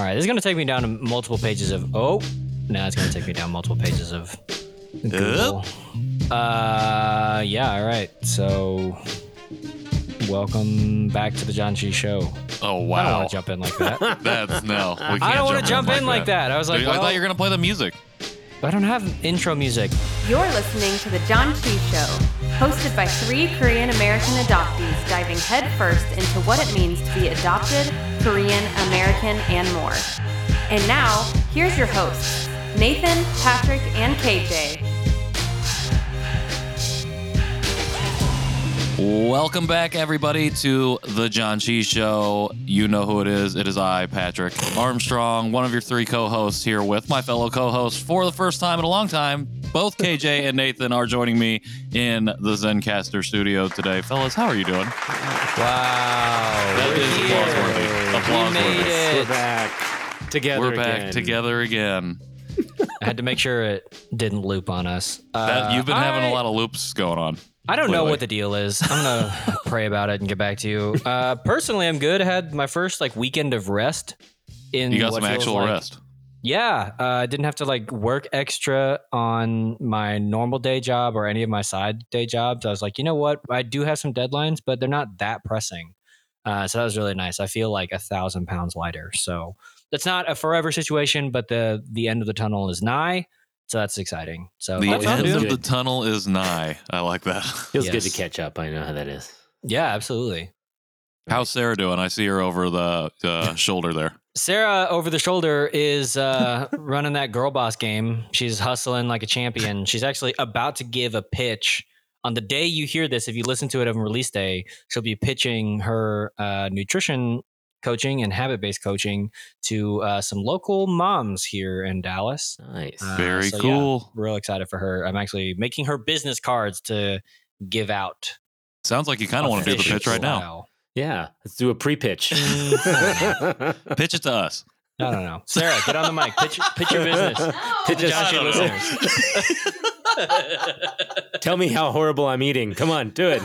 All right, this is gonna take me down to multiple pages of. Oh, no, it's gonna take me down multiple pages of Google. Uh, yeah. All right. So, welcome back to the Janchi Show. Oh wow! I don't want to jump in like that. That's no. We can't I don't want to jump like in like that. I was like, I well, thought you were gonna play the music. I don't have intro music. You're listening to The Janchi Show, hosted by three Korean American adoptees diving headfirst into what it means to be adopted, Korean American, and more. And now, here's your hosts, Nathan, Patrick, and KJ. Welcome back, everybody, to the Janchi Show. You know who it is. It is I, Patrick Armstrong, one of your three co-hosts here with my fellow co-hosts for the first time in a long time. Both KJ and Nathan are joining me in the Zencastr studio today. Fellas, how are you doing? Wow, That is we're is here. applause-worthy. We Applause-worthy. made We're it. back together. We're back again. together again. I had to make sure it didn't loop on us. That, Uh, you've been having a lot of loops going on. I don't know what the deal is. I'm gonna pray about it and get back to you. Uh, personally, I'm good. I had my first like weekend of rest. In You got what some feels actual like- rest. Yeah, uh, I didn't have to like work extra on my normal day job or any of my side day jobs. I was like, you know what? I do have some deadlines, but they're not that pressing. Uh, so that was really nice. I feel like a thousand pounds lighter. So that's not a forever situation, but the the end of the tunnel is nigh. So that's exciting. So The that's what I'm end doing. of the tunnel is nigh. I like that. Feels good to catch up. I know how that is. yeah, absolutely. How's Sarah doing? I see her over the uh, shoulder there. Sarah over the shoulder is uh, running that girl boss game. She's hustling like a champion. She's actually about to give a pitch on the day you hear this. If you listen to it on release day, she'll be pitching her uh, nutrition coaching and habit based coaching to uh, some local moms here in Dallas. Nice. Uh, Very so, yeah, cool. real excited for her. I'm actually making her business cards to give out. Sounds like you kind of want to do the pitch right now. style. yeah. Let's do a pre-pitch. Pitch it to us. I don't know. Sarah, get on the mic. Pitch, pitch your business. Pitch us- John I Shea don't know. listeners. Tell me how horrible I'm eating. Come on, do it.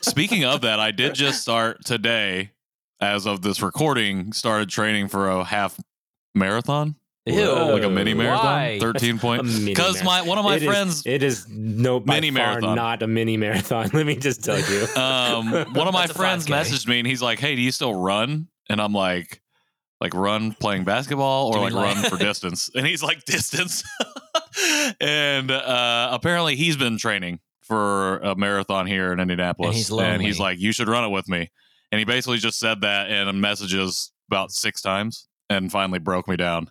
Speaking of that, I did just start today, as of this recording, started training for a half marathon, Ew. like a mini marathon, Why? thirteen point. Because my one of my It is- friends, it is no Mini marathon. not a mini marathon. Let me just tell you. um, one of my friends 5K. messaged me and he's like, "Hey, do you still run?" And I'm like, "Like run playing basketball or like like- run for distance?" And he's like, "Distance." and uh, apparently, he's been training for a marathon here in Indianapolis, And he's lonely. like, "You should run it with me." And he basically just said that in messages about six times, and finally broke me down.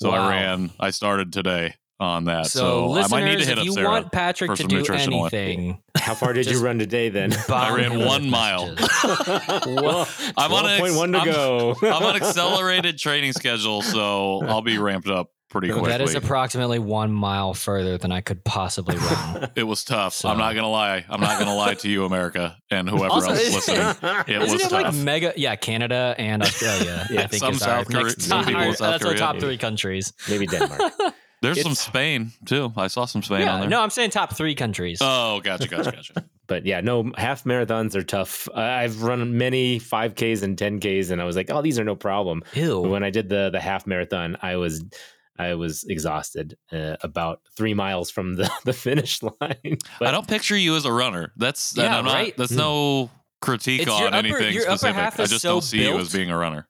So Wow. I ran. I started today on that. So, So, I listeners, might need to hit if up you Sarah. want Patrick to do nutritional- anything, How far did you run today then? I ran one mile. well, I'm on a- 12.1 to I'm- go. I'm on accelerated training schedule, so I'll be ramped up pretty quickly. that is approximately one mile further than I could possibly run. it was tough. So- I'm not gonna lie. I'm not gonna lie to you, America, and whoever Also, else is- listening. It Isn't was it like tough. mega? Yeah, Canada and Australia. Yeah, I think some is our South Korea- next some people our- South That's our top three countries. Maybe Denmark. There's some Spain too. I saw some Spain on there. no, I'm saying top three countries. Oh, gotcha, gotcha, gotcha. but yeah, no half marathons are tough. I- I've run many 5Ks and 10Ks, and I was like, oh, these are no problem. But Ew. when I did the the half marathon, I was I was exhausted uh, about three miles from the, the finish line. But I don't picture you as a runner. That's Yeah, I'm not. right. That's no critique It's your on upper- anything your upper specific. half I just so don't see you as being a runner.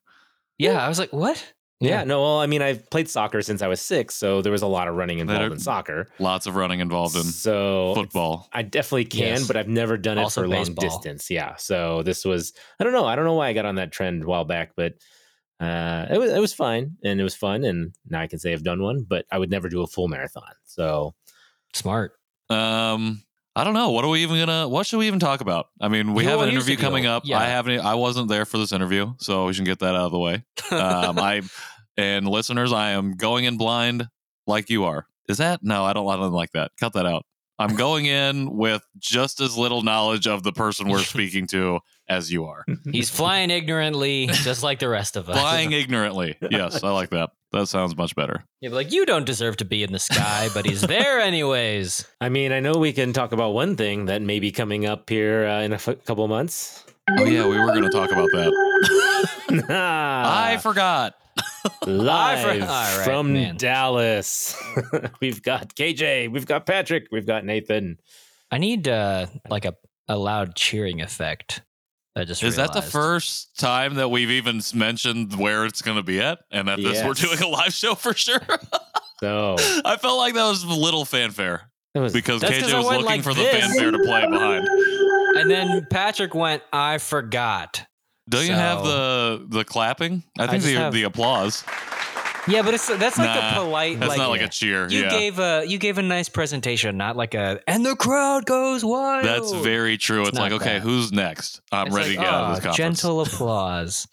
Yeah, I was like, what? yeah, no, well, I mean, I've played soccer since I was six, so there was a lot of running involved in soccer. Lots of running involved in So football. I definitely can, Yes. but I've never done it Also for long distance. Yeah. So this was I don't know. I don't know why I got on that trend a while back, but uh it was it was fine and it was fun and now I can say I've done one, but I would never do a full marathon. So Smart. Um, I don't know. What are we even gonna? What should we even talk about? I mean, we Yeah, have an interview coming up. Yeah. I haven't. I wasn't there for this interview, so we should get that out of the way. Um, I and listeners, I am going in blind like you are. Is that no? I don't. I don't like that. Cut that out. I'm going in with just as little knowledge of the person we're speaking to as you are. He's flying ignorantly, just like the rest of us. Flying ignorantly. Yes, I like that. That sounds much better. You're like, you don't deserve to be in the sky, but he's there anyways. I mean, I know we can talk about one thing that may be coming up here uh, in a f- couple months. Oh yeah, we were going to talk about that. I forgot. live I all right, from man. Dallas. we've got KJ, we've got Patrick, we've got Nathan. I need uh, like a, a loud cheering effect. I just Is that the first time that we've even mentioned where it's going to be at, and that this we're doing a live show for sure? So I felt like that was a little fanfare was because KJ was looking like for the fanfare to play behind. And then Patrick went, I forgot. Don't you have the the clapping? I think just the have- the applause. Yeah, but it's that's like Nah, a polite. That's like, not like a cheer. you yeah, gave a you gave a nice presentation, not like a and the crowd goes wild. that's very true. It's, It's like, okay, that. who's next? I'm It's ready like, to get out of "Oh, this conference. Gentle applause.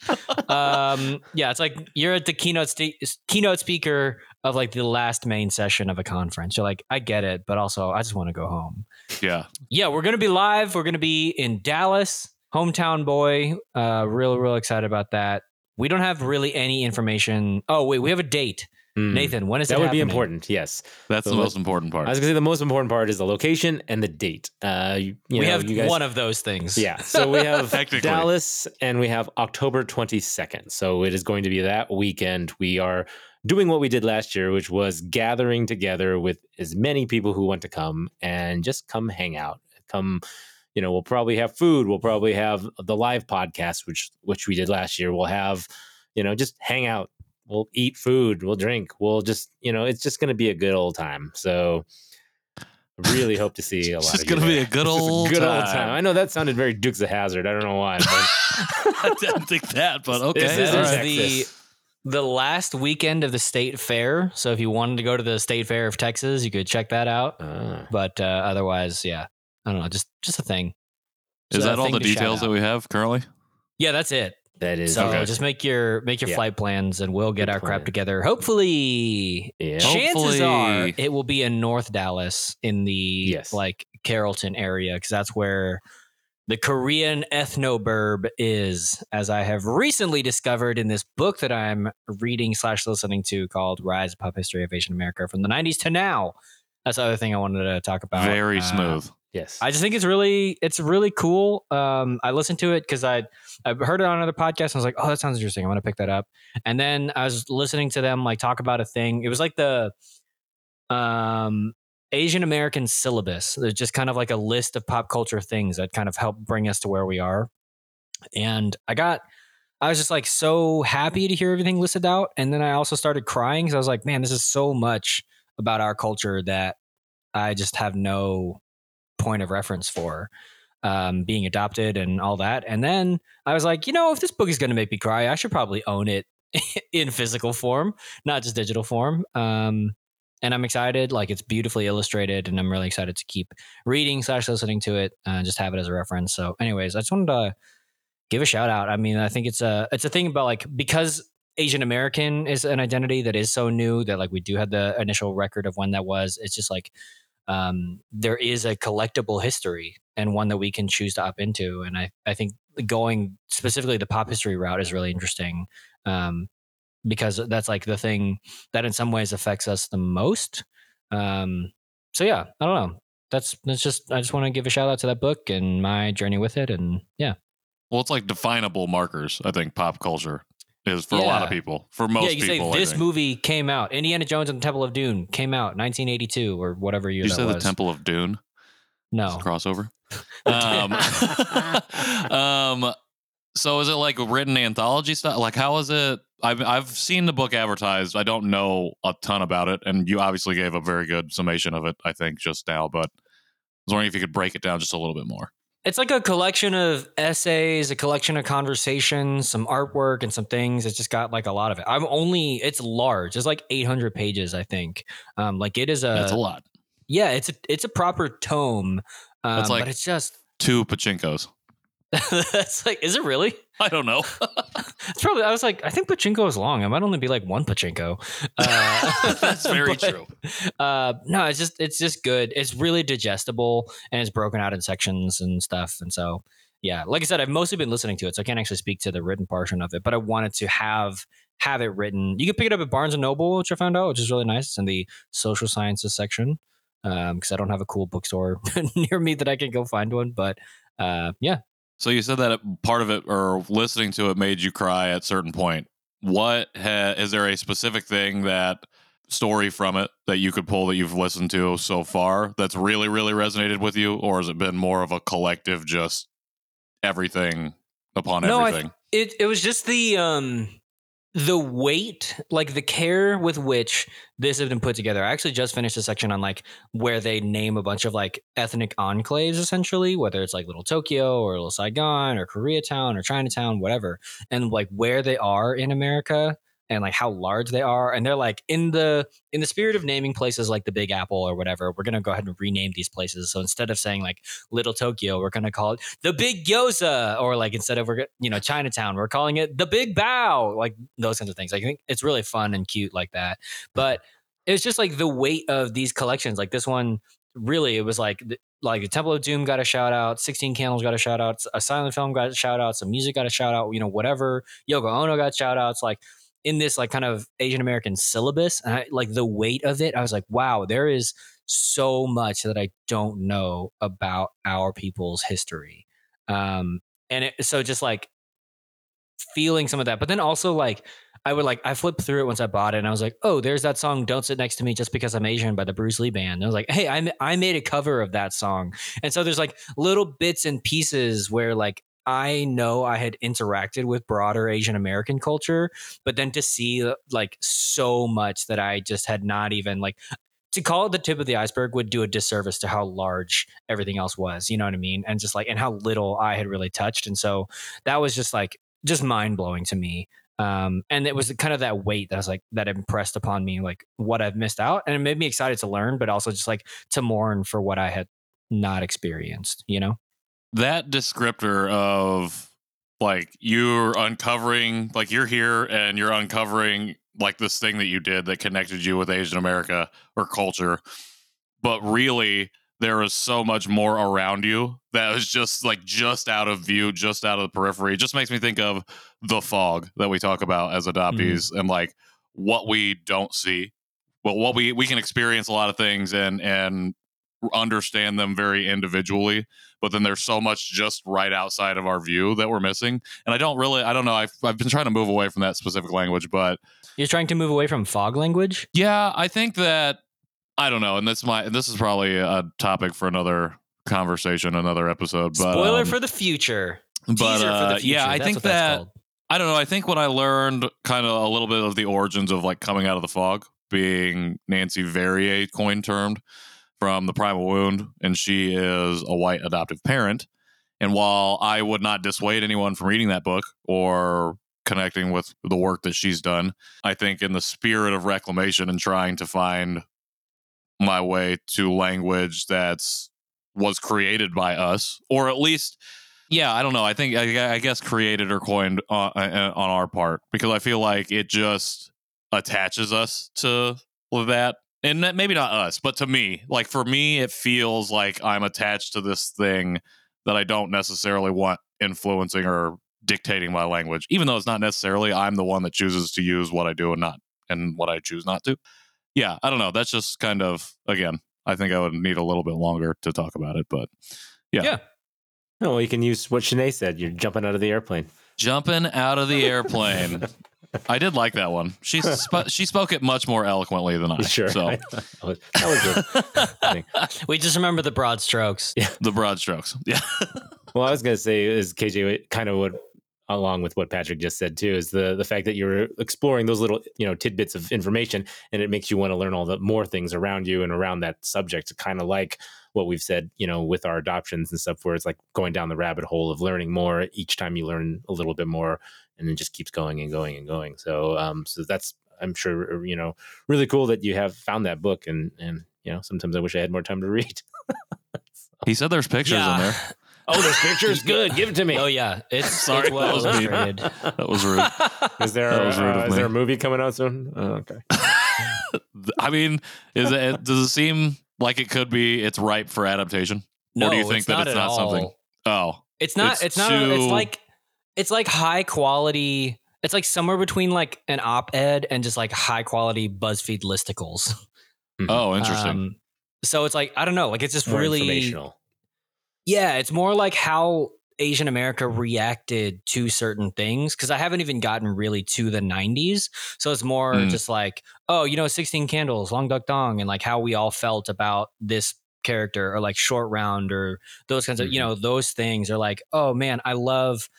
um, yeah, it's like you're at the keynote st- keynote speaker of like the last main session of a conference. You're like, I get it, but also I just want to go home. Yeah, Yeah, we're gonna be live. We're gonna be in Dallas, hometown boy. Uh, real, real excited about that. We don't have really any information. Oh wait, we have a date. Hmm. Nathan, when is That it would be important. Yes, that's So the most important part. I was gonna say the most important part is the location and the date. Uh, you, you we know, have you guys, one of those things. Yeah. So we have Dallas and we have October 22nd. So it is going to be that weekend. We are doing what we did last year, which was gathering together with as many people who want to come and just come hang out. Come, you know, we'll probably have food. We'll probably have the live podcast, which which we did last year. We'll have, you know, just hang out. We'll eat food. We'll drink. We'll just, you know, it's just going to be a good old time. So really hope to see a lot It's gonna be a good It's just old good old time. time. I know that sounded very Dukes of Hazzard. I don't know why. But I didn't think that, but okay. This is This is right. the the last weekend of the state fair. So if you wanted to go to the state fair of Texas, you could check that out. Ah. But uh, otherwise, yeah, I don't know, just just a thing. Is Just a that all the details that we have currently? Yeah, that's it. that is So Okay. just make your make your Yeah. flight plans, and we'll get Good our crap together. Hopefully, yeah. chances are it will be in North Dallas in the Yes. like Carrollton area because that's where the Korean ethnoburb is, as I have recently discovered in this book that I'm reading slash listening to called "Rise of Pop History of Asian America from the '90s to Now." That's the other thing I wanted to talk about. Very Uh, smooth. Yes. I just think it's really it's really cool. Um, I listened to it because I I heard it on another podcast. And I was like, oh, that sounds interesting. I'm gonna pick that up. And then I was listening to them like talk about a thing. It was like the um Asian American syllabus. There's just kind of like a list of pop culture things that kind of help bring us to where we are. And I got I was just like so happy to hear everything listed out. And then I also started crying because I was like, man, this is so much about our culture that I just have no point of reference for um, being adopted and all that. And then I was like, you know, if this book is going to make me cry, I should probably own it in physical form, not just digital form. Um, and I'm excited. Like it's beautifully illustrated, and I'm really excited to keep reading slash listening to it and just have it as a reference. So, anyways, I just wanted to give a shout out. I mean, I think it's a it's a thing about like because Asian American is an identity that is so new that like we do have the initial record of when that was. It's just like um, there is a collectible history and one that we can choose to opt into. And I, I think going specifically the pop history route is really interesting um, because that's like the thing that in some ways affects us the most. Um, so yeah, I don't know. That's that's just I just want to give a shout out to that book and my journey with it. And yeah, Well, it's like definable markers. I think pop culture is for a lot of people. For most yeah, you people, say this movie came out. Indiana Jones and the Temple of Doom came out 1982 or whatever year Did you say the. Temple of Dune No, crossover? um, um, so is it like written anthology stuff? Like, how is it? I've I've seen the book advertised. I don't know a ton about it, and you obviously gave a very good summation of it. I think just now, but I was wondering if you could break it down just a little bit more. It's like a collection of essays, a collection of conversations, some artwork, and some things. It's just got like a lot of it. I'm only. It's large. It's like 800 pages, I think. Um, like it is a. That's a lot. Yeah, it's a it's a proper tome. Um, That's like- but it's just. Two pachinkos. that's like, is it really? I don't know. It's probably. I was like, I think pachinko is long. It might only be like one pachinko. Uh, That's very but, true. Uh, no, it's just it's just good. It's really digestible and it's broken out in sections and stuff. And so, yeah, like I said, I've mostly been listening to it, so I can't actually speak to the written portion of it. But I wanted to have have it written. You can pick it up at Barnes and Noble, which I found out, which is really nice. It's in the social sciences section because I don't have a cool bookstore near me that I can go find one. But uh, yeah, So you said that part of it or listening to it made you cry at certain point. What ha- is there a specific thing that story from it that you could pull that you've listened to so far that's really really resonated with you or has it been more of a collective just everything upon no, I everything? th- it it was just the um the weight, like the care with which this has been put together. I actually just finished a section on like where they name a bunch of like ethnic enclaves, essentially, whether it's like Little Tokyo or Little Saigon or Koreatown or Chinatown, whatever, and like where they are in America and like how large they are and they're like in the in the spirit of naming places like the big apple or whatever we're going to go ahead and rename these places. So instead of saying like little tokyo we're going to call it the big gyoza or like instead of we're you know chinatown we're calling it the big bow like those kinds of things. I think it's really fun and cute like that. But it's just like the weight of these collections. Like this one really it was like like the temple of doom got a shout out 16 candles got a shout out a silent film got a shout out some music got a shout out you know whatever yoko ono got shout outs like in this like kind of Asian American syllabus, and I, like the weight of it, I was like, wow, there is so much that I don't know about our people's history. Um, and it, so just like feeling some of that, but then also like I would like I flipped through it once I bought it, and I was like, oh, there's that song "Don't Sit Next to Me Just Because I'm Asian" by the Bruce Lee Band. And I was like, hey, I I made a cover of that song, and so there's like little bits and pieces where like I know I had interacted with broader Asian American culture, but then to see uh, like so much that I just had not even like to call it the tip of the iceberg would do a disservice to how large everything else was. You know what I mean? And just like and how little I had really touched. And so that was just like just mind blowing to me. Um, and it was kind of that weight that was like that impressed upon me, like what I've missed out, and it made me excited to learn, but also just like to mourn for what I had not experienced. You know? That descriptor of like you're uncovering like you're here and you're uncovering like this thing that you did that connected you with Asian America or culture but really there is so much more around you that is just like just out of view just out of the periphery. It just makes me think of the fog that we talk about as mm-hmm. adoptees and like what we don't see well what we we can experience a lot of things and and understand them very individually but then there's so much just right outside of our view that we're missing and i don't really i don't know i've, I've been trying to move away from that specific language but You're trying to move away from fog language. yeah i think that i don't know and this my this is probably a topic for another conversation another episode but Spoiler um, for the future. but Teaser for uh, the future. yeah i That's think that. I don't know. I think when I learned kind of a little bit of the origins of like coming out of the fog, being Nancy Verrier coin termed from the Primal Wound, and she is a white adoptive parent. And while I would not dissuade anyone from reading that book or connecting with the work that she's done, I think in the spirit of reclamation and trying to find my way to language that's was created by us, or at least yeah, I don't know. I think I, I guess created or coined on, uh, on our part because I feel like it just attaches us to that, and maybe not us, but to me. Like for me, it feels like I'm attached to this thing that I don't necessarily want influencing or dictating my language, even though it's not necessarily I'm the one that chooses to use what I do and not and what I choose not to. Yeah, I don't know. That's just kind of again. I think I would need a little bit longer to talk about it, but yeah. Yeah. Oh, no, you can use what Shanae said. You're jumping out of the airplane. Jumping out of the airplane. I did like that one. She sp- she spoke it much more eloquently than I. Sure. So that was, good. We just remember the broad strokes. Yeah. the broad strokes. Yeah. Well, I was going to say is KJ kind of what along with what Patrick just said too is the the fact that you're exploring those little you know tidbits of information and it makes you want to learn all the more things around you and around that subject to kind of like what we've said you know with our adoptions and stuff where it's like going down the rabbit hole of learning more each time you learn a little bit more and it just keeps going and going and going so um so that's I'm sure you know really cool that you have found that book and and you know sometimes I wish I had more time to read He said there's pictures in there. oh there's pictures good give it to me Oh yeah, it's Sorry, it's well that was me. illustrated. That was rude. Is there That rude uh, is there a movie coming out soon? Oh, okay. I mean, is it does it seem like it could be it's ripe for adaptation? No, or do you think it's that not it's at not something? Oh, It's not. It's It's, not. too- it's like it's like high quality. It's like somewhere between like an op-ed and just like high quality BuzzFeed listicles. oh, interesting. Um, so it's like I don't know. Like it's just More really informational. yeah. It's more like how Asian America reacted to certain things because I haven't even gotten really to the 90s. So it's more Mm. just like, oh, you know, 16 Candles, Long Duck Dong, and like how we all felt about this character or like Short Round or those kinds of, you Mhm. know, those things are like, oh man, I love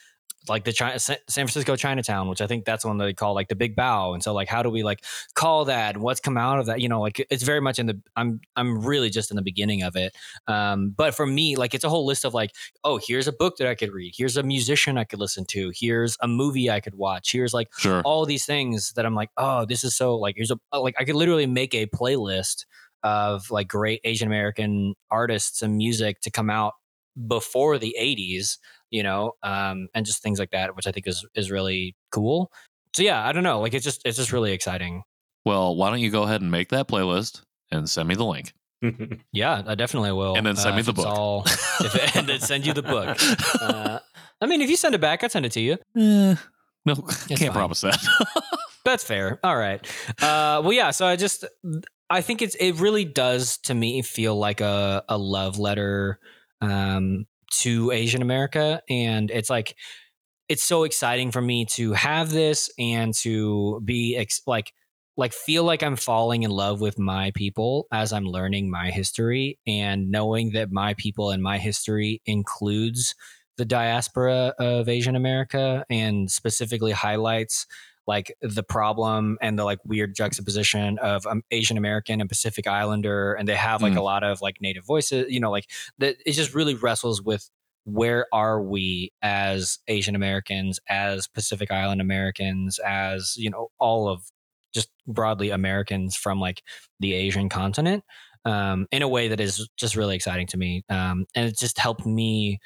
like the China, San Francisco Chinatown, which I think that's one that they call like the Big Bow. And so like, how do we like call that? What's come out of that? You know, like it's very much in the. I'm I'm really just in the beginning of it. Um, but for me, like it's a whole list of like, oh, here's a book that I could read. Here's a musician I could listen to. Here's a movie I could watch. Here's like Sure. all these things that I'm like, oh, this is so like here's a like I could literally make a playlist of like great Asian American artists and music to come out before the 80s, you know, um, and just things like that, which I think is is really cool. So yeah, I don't know, like it's just it's just really exciting. Well, why don't you go ahead and make that playlist and send me the link? Yeah, I definitely will. And then send uh, me the book. all- if- and then send you the book. Uh, I mean, if you send it back, I'd send it to you. Eh, no, can't fine. promise that. That's fair. All right. Uh, well, yeah. So I just, I think it's, it really does to me feel like a, a love letter um, to Asian America. And it's like, it's so exciting for me to have this and to be ex- like, like feel like I'm falling in love with my people as I'm learning my history and knowing that my people and my history includes the diaspora of Asian America and specifically highlights like the problem and the like weird juxtaposition of um, Asian American and Pacific Islander, and they have like Mm. a lot of like native voices. You know, like that. It just really wrestles with where are we as Asian Americans, as Pacific Island Americans, as you know, all of just broadly Americans from like the Asian continent. Um, in a way that is just really exciting to me, um, and it just helped me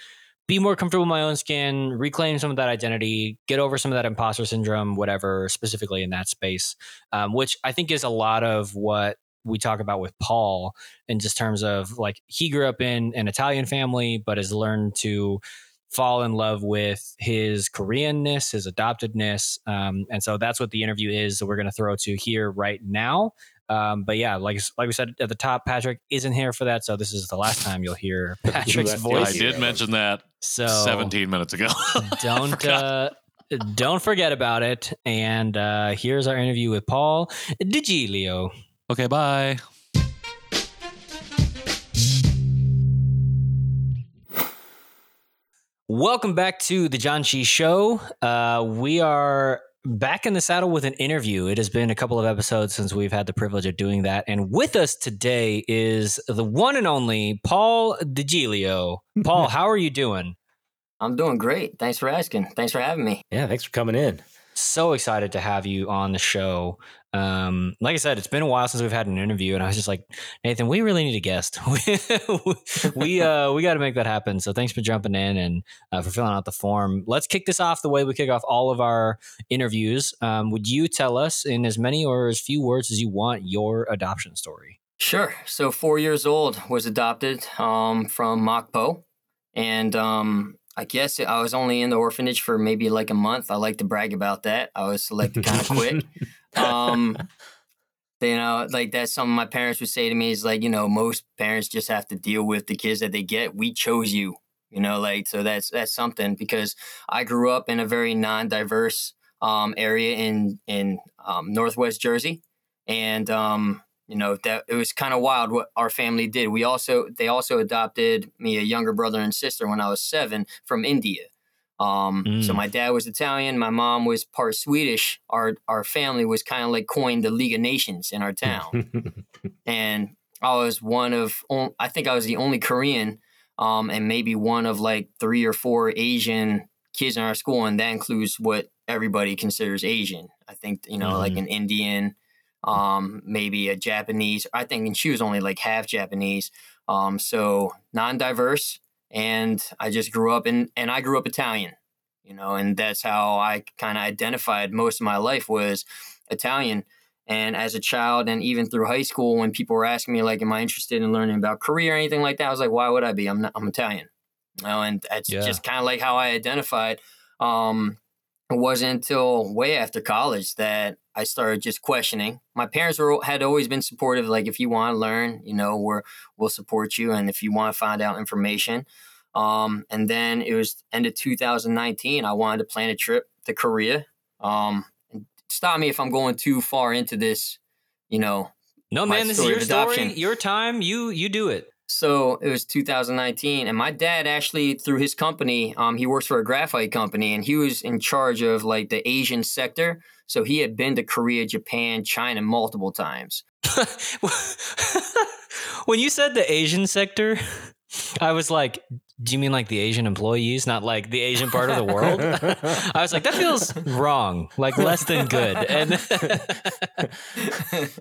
be more comfortable in my own skin, reclaim some of that identity, get over some of that imposter syndrome, whatever, specifically in that space, um, which I think is a lot of what we talk about with Paul in just terms of like he grew up in an Italian family, but has learned to fall in love with his Koreanness, his adoptedness. Um, and so that's what the interview is that we're going to throw to here right now. Um, but yeah, like like we said at the top, Patrick isn't here for that, so this is the last time you'll hear Patrick's voice. I did mention that So 17 minutes ago. don't uh, don't forget about it. And uh, here's our interview with Paul DiGilio. okay, bye. Welcome back to the Janchi Show. Uh, we are back in the saddle with an interview. It has been a couple of episodes since we've had the privilege of doing that. And with us today is the one and only Paul DiGilio. Paul, how are you doing? I'm doing great. Thanks for asking. Thanks for having me. yeah, thanks for coming in. so excited to have you on the show. Um, like I said, it's been a while since we've had an interview, and I was just like, Nathan, we really need a guest. we uh, we got to make that happen. So thanks for jumping in and uh, for filling out the form. Let's kick this off the way we kick off all of our interviews. Um, would you tell us in as many or as few words as you want your adoption story? Sure. So four years old, was adopted um, from Mokpo, and um, I guess I was only in the orphanage for maybe like a month. I like to brag about that. I was selected kind of quick. um, you know, like that's something my parents would say to me is like, you know, most parents just have to deal with the kids that they get. We chose you, you know, like so that's that's something because I grew up in a very non-diverse um, area in in um, Northwest Jersey, and um, you know that it was kind of wild what our family did. We also they also adopted me a younger brother and sister when I was seven from India. Um, So Mm. my dad was Italian, my mom was part Swedish. Our our family was kind of like coined the League of Nations in our town and I was one of I think I was the only Korean, um, and maybe one of like three or four Asian kids in our school, and that includes what everybody considers Asian. I think you know like Mhm. an Indian, um, maybe a Japanese. I think and she was only like half Japanese, um, so non-diverse. And I just grew up in, and I grew up Italian, you know, and that's how I kind of identified most of my life was Italian. And as a child, and even through high school, when people were asking me, like, "Am I interested in learning about Korea or anything like that?" I was like, "Why would I be? I'm not, I'm Italian." You know, and that's Yeah. just kind of like how I identified. Um, it wasn't until way after college that I started just questioning. My parents were had always been supportive. Like, if you want to learn, you know, we're we'll support you, and if you want to find out information, Um, and then it was end of 2019. I wanted to plan a trip to Korea. Um, stop me if I'm going too far into this. You know, No, man, this is your story, your time. You you do it. So it was 2019, and my dad actually, through his company, um, he works for a graphite company, and he was in charge of like the Asian sector. So he had been to Korea, Japan, China multiple times. when you said the Asian sector, I was like, do you mean like the Asian employees, not like the Asian part of the world? I was like, that feels wrong, like less than good. And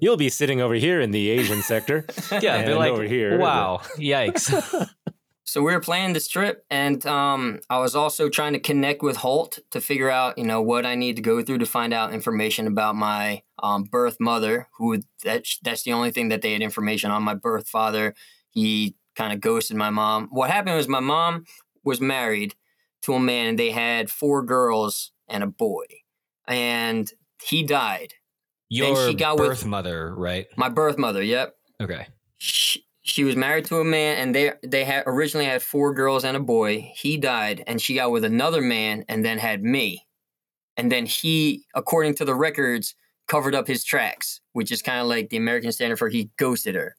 You'll be sitting over here in the Asian sector. yeah, and be like, over here. wow, yikes. So we were planning this trip, and um, I was also trying to connect with Holt to figure out, you know, what I need to go through to find out information about my um, birth mother. Who that's that's the only thing that they had information on. My birth father, he kind of ghosted my mom. What happened was my mom was married to a man, and they had four girls and a boy, and he died. Your she got with- birth mother, right? My birth mother, yep. Okay. she, she was married to a man and they they had originally had four girls and a boy. He died and she got with another man and then had me. And then he according to the records covered up his tracks which is kind of like the american standard for he ghosted her.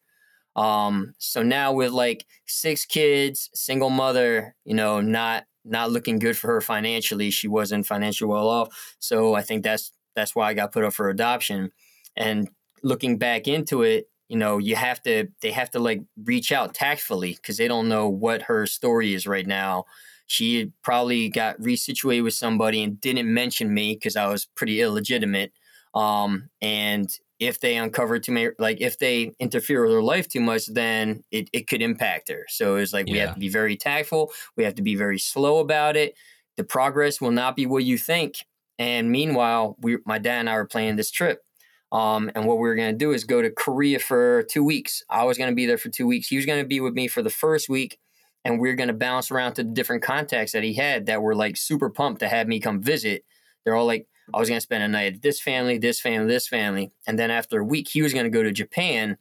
Um so now with like six kids single mother you know not not looking good for her financially she wasn't financially well off. So i think that's that's why i got put up for adoption. And looking back into it you know you have to they have to like reach out tactfully because they don't know what her story is right now. She probably got resituated with somebody and didn't mention me because i was pretty illegitimate um and if they uncover too many like if they interfere with her life too much then it, it could impact her. So it's like we have to be very tactful. We have to be very slow about it. The progress will not be what you think. And meanwhile we my dad and i were planning this trip um, and what we were going to do is go to Korea for two weeks. I was going to be there for two weeks. He was going to be with me for the first week, and we are going to bounce around to the different contacts that he had that were like super pumped to have me come visit. They're all like, I was going to spend a night at this family, this family, this family. And then after a week, he was going to go to Japan.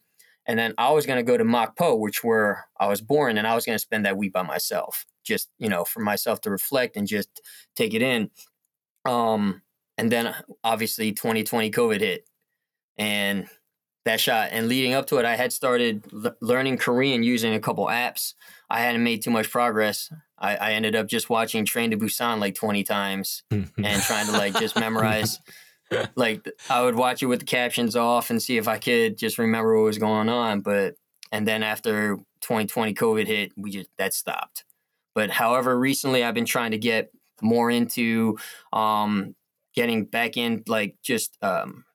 And then I was going to go to Mokpo, which where I was born, and I was going to spend that week by myself, just, you know, for myself to reflect and just take it in. Um, and then obviously 2020 COVID hit and that shot and leading up to it i had started l- learning korean using a couple apps. I hadn't made too much progress. I, I ended up just watching train to busan like 20 times and trying to like just memorize like i would watch it with the captions off and see if i could just remember what was going on but and then after 2020 covid hit we just that stopped. But however recently i've been trying to get more into um getting back in like just um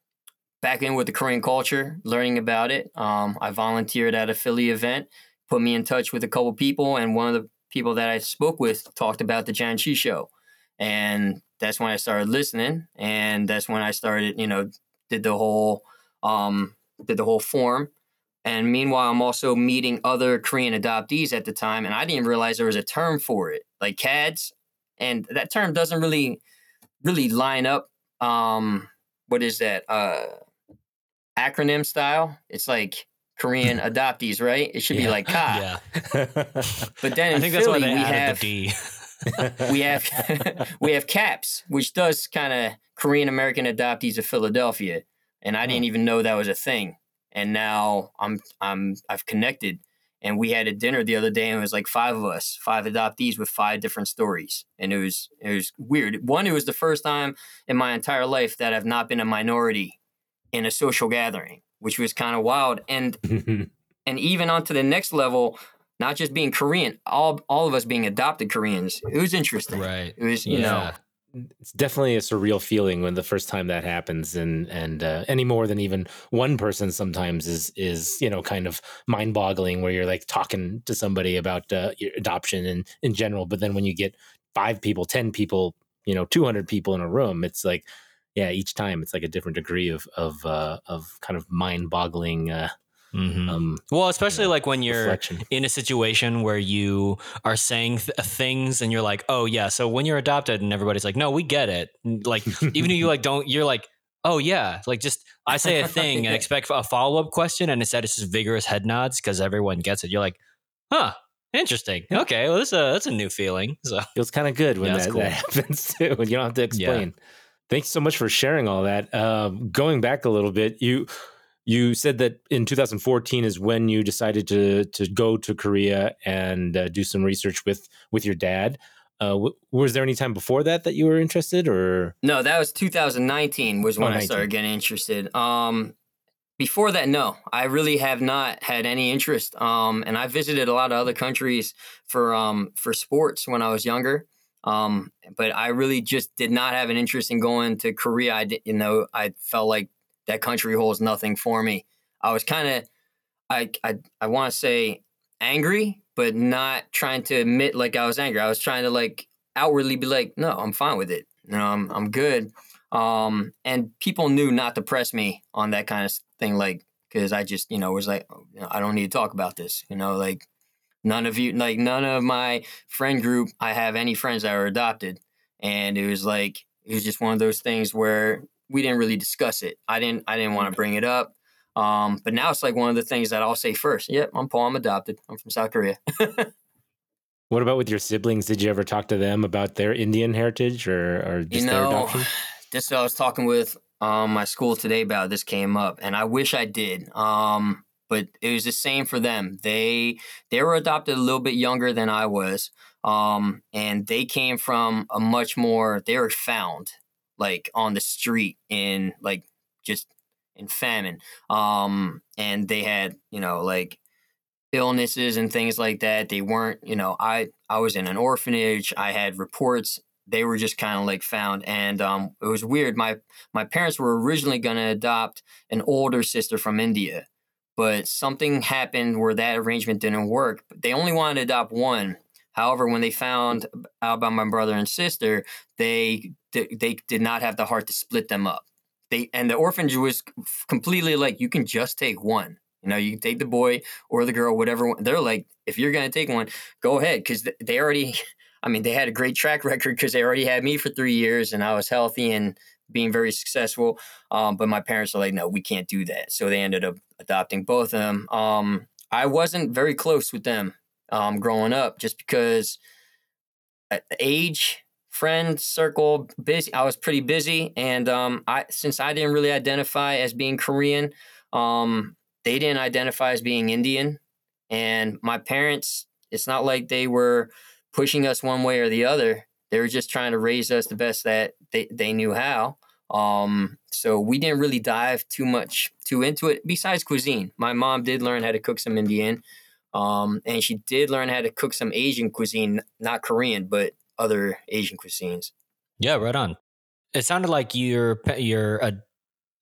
back in with the Korean culture, learning about it. Um, I volunteered at a Philly event, put me in touch with a couple people, and one of the people that I spoke with talked about the Janchi show, and that's when I started listening, and that's when I started, you know, did the whole, um, did the whole form. And meanwhile, I'm also meeting other Korean adoptees at the time, and I didn't realize there was a term for it, like CADS, and that term doesn't really, really line up. Um, what is that? Uh, acronym style. It's like Korean adoptees, right? It should be like CA. Yeah. But then in I think that's why Philly, they we added have the D. we have we have CAPS, which does kind of Korean American adoptees of Philadelphia, and I didn't hmm. even know that was a thing. And now I'm I'm I've connected, and we had a dinner the other day, and it was like five of us, five adoptees with five different stories, and it was it was weird. One, it was the first time in my entire life that I've not been a minority in a social gathering, which was kind of wild. And and even onto the next level, not just being Korean, all all of us being adopted Koreans. It was interesting. Right. It was, you know, it's definitely a surreal feeling when the first time that happens and and uh, any more than even one person sometimes is is you know kind of mind boggling where you're like talking to somebody about uh, your adoption and in general but then when you get five people 10 people you know 200 people in a room it's like yeah each time it's like a different degree of of uh, of kind of mind boggling uh, Mhm. um well, especially know, like when you're reflection in a situation where you are saying th- things and you're like, oh yeah, so when you're adopted and everybody's like, no, we get it. Like even if you like don't, you're like, oh yeah, like just I say a thing and expect a follow up question, and instead it's just vigorous head nods because everyone gets it. You're like, huh, Interesting. Okay, well, that's a that's a new feeling. So Feels kind of good when Yeah, that, cool. that happens too. When You don't have to explain. Thanks so much for sharing all that. Um, going back a little bit, you you said that in 2014 is when you decided to to go to Korea and uh, do some research with with your dad. Uh, w- was there any time before that that you were interested, or No, that was 2019 was when Oh, I started getting interested. Um, before that, no, I really have not had any interest. Um, and I visited a lot of other countries for um for sports when I was younger. Um, but I really just did not have an interest in going to Korea. I did, you know, I felt like that country holds nothing for me. I was kind of, I, I, I want to say angry, but not trying to admit like I was angry. I was trying to like outwardly be like, no, I'm fine with it. You know, I'm, I'm good. Um, and people knew not to press me on that kind of thing, like, because I just, you know, was like, oh, you know, I don't need to talk about this. You know, like none of you, like none of my friend group, I have any friends that are adopted, and it was like it was just one of those things where we didn't really discuss it. I didn't, I didn't want to bring it up. Um, but now it's like one of the things that I'll say first. Yep, I'm Paul. I'm adopted. I'm from South Korea. what about with your siblings? Did you ever talk to them about their Indian heritage or or just you their adoption? this I was talking with um my school today about this came up, and I wish I did. Um, but it was the same for them. They they were adopted a little bit younger than I was. Um, and they came from a much more. They were found like on the street in like just in famine. Um, and they had you know like illnesses and things like that. They weren't, you know, I I was in an orphanage. I had reports. They were just kind of like found, and um, it was weird. My my parents were originally going to adopt an older sister from India, but something happened where that arrangement didn't work. They only wanted to adopt one. However, when they found out about my brother and sister, they they, did not have the heart to split them up. They and the orphanage was completely like you can just take one. You know, you can take the boy or the girl, whatever. They're like, if you're gonna take one, go ahead, because they already. I mean, they had a great track record because they already had me for three years, and I was healthy and being very successful. Um, but my parents were like, no, we can't do that. So they ended up adopting both of them. Um, I wasn't very close with them um, growing up, just because uh, age, friend circle, busy. I was pretty busy, and um, I since I didn't really identify as being Korean, um, they didn't identify as being Indian, and my parents. It's not like they were pushing us one way or the other. They were just trying to raise us the best that they, they knew how. Um, so we didn't really dive too much too into it. Besides cuisine, my mom did learn how to cook some Indian, um, and she did learn how to cook some Asian cuisine, not Korean, but other Asian cuisines. yeah, right on. It sounded like your your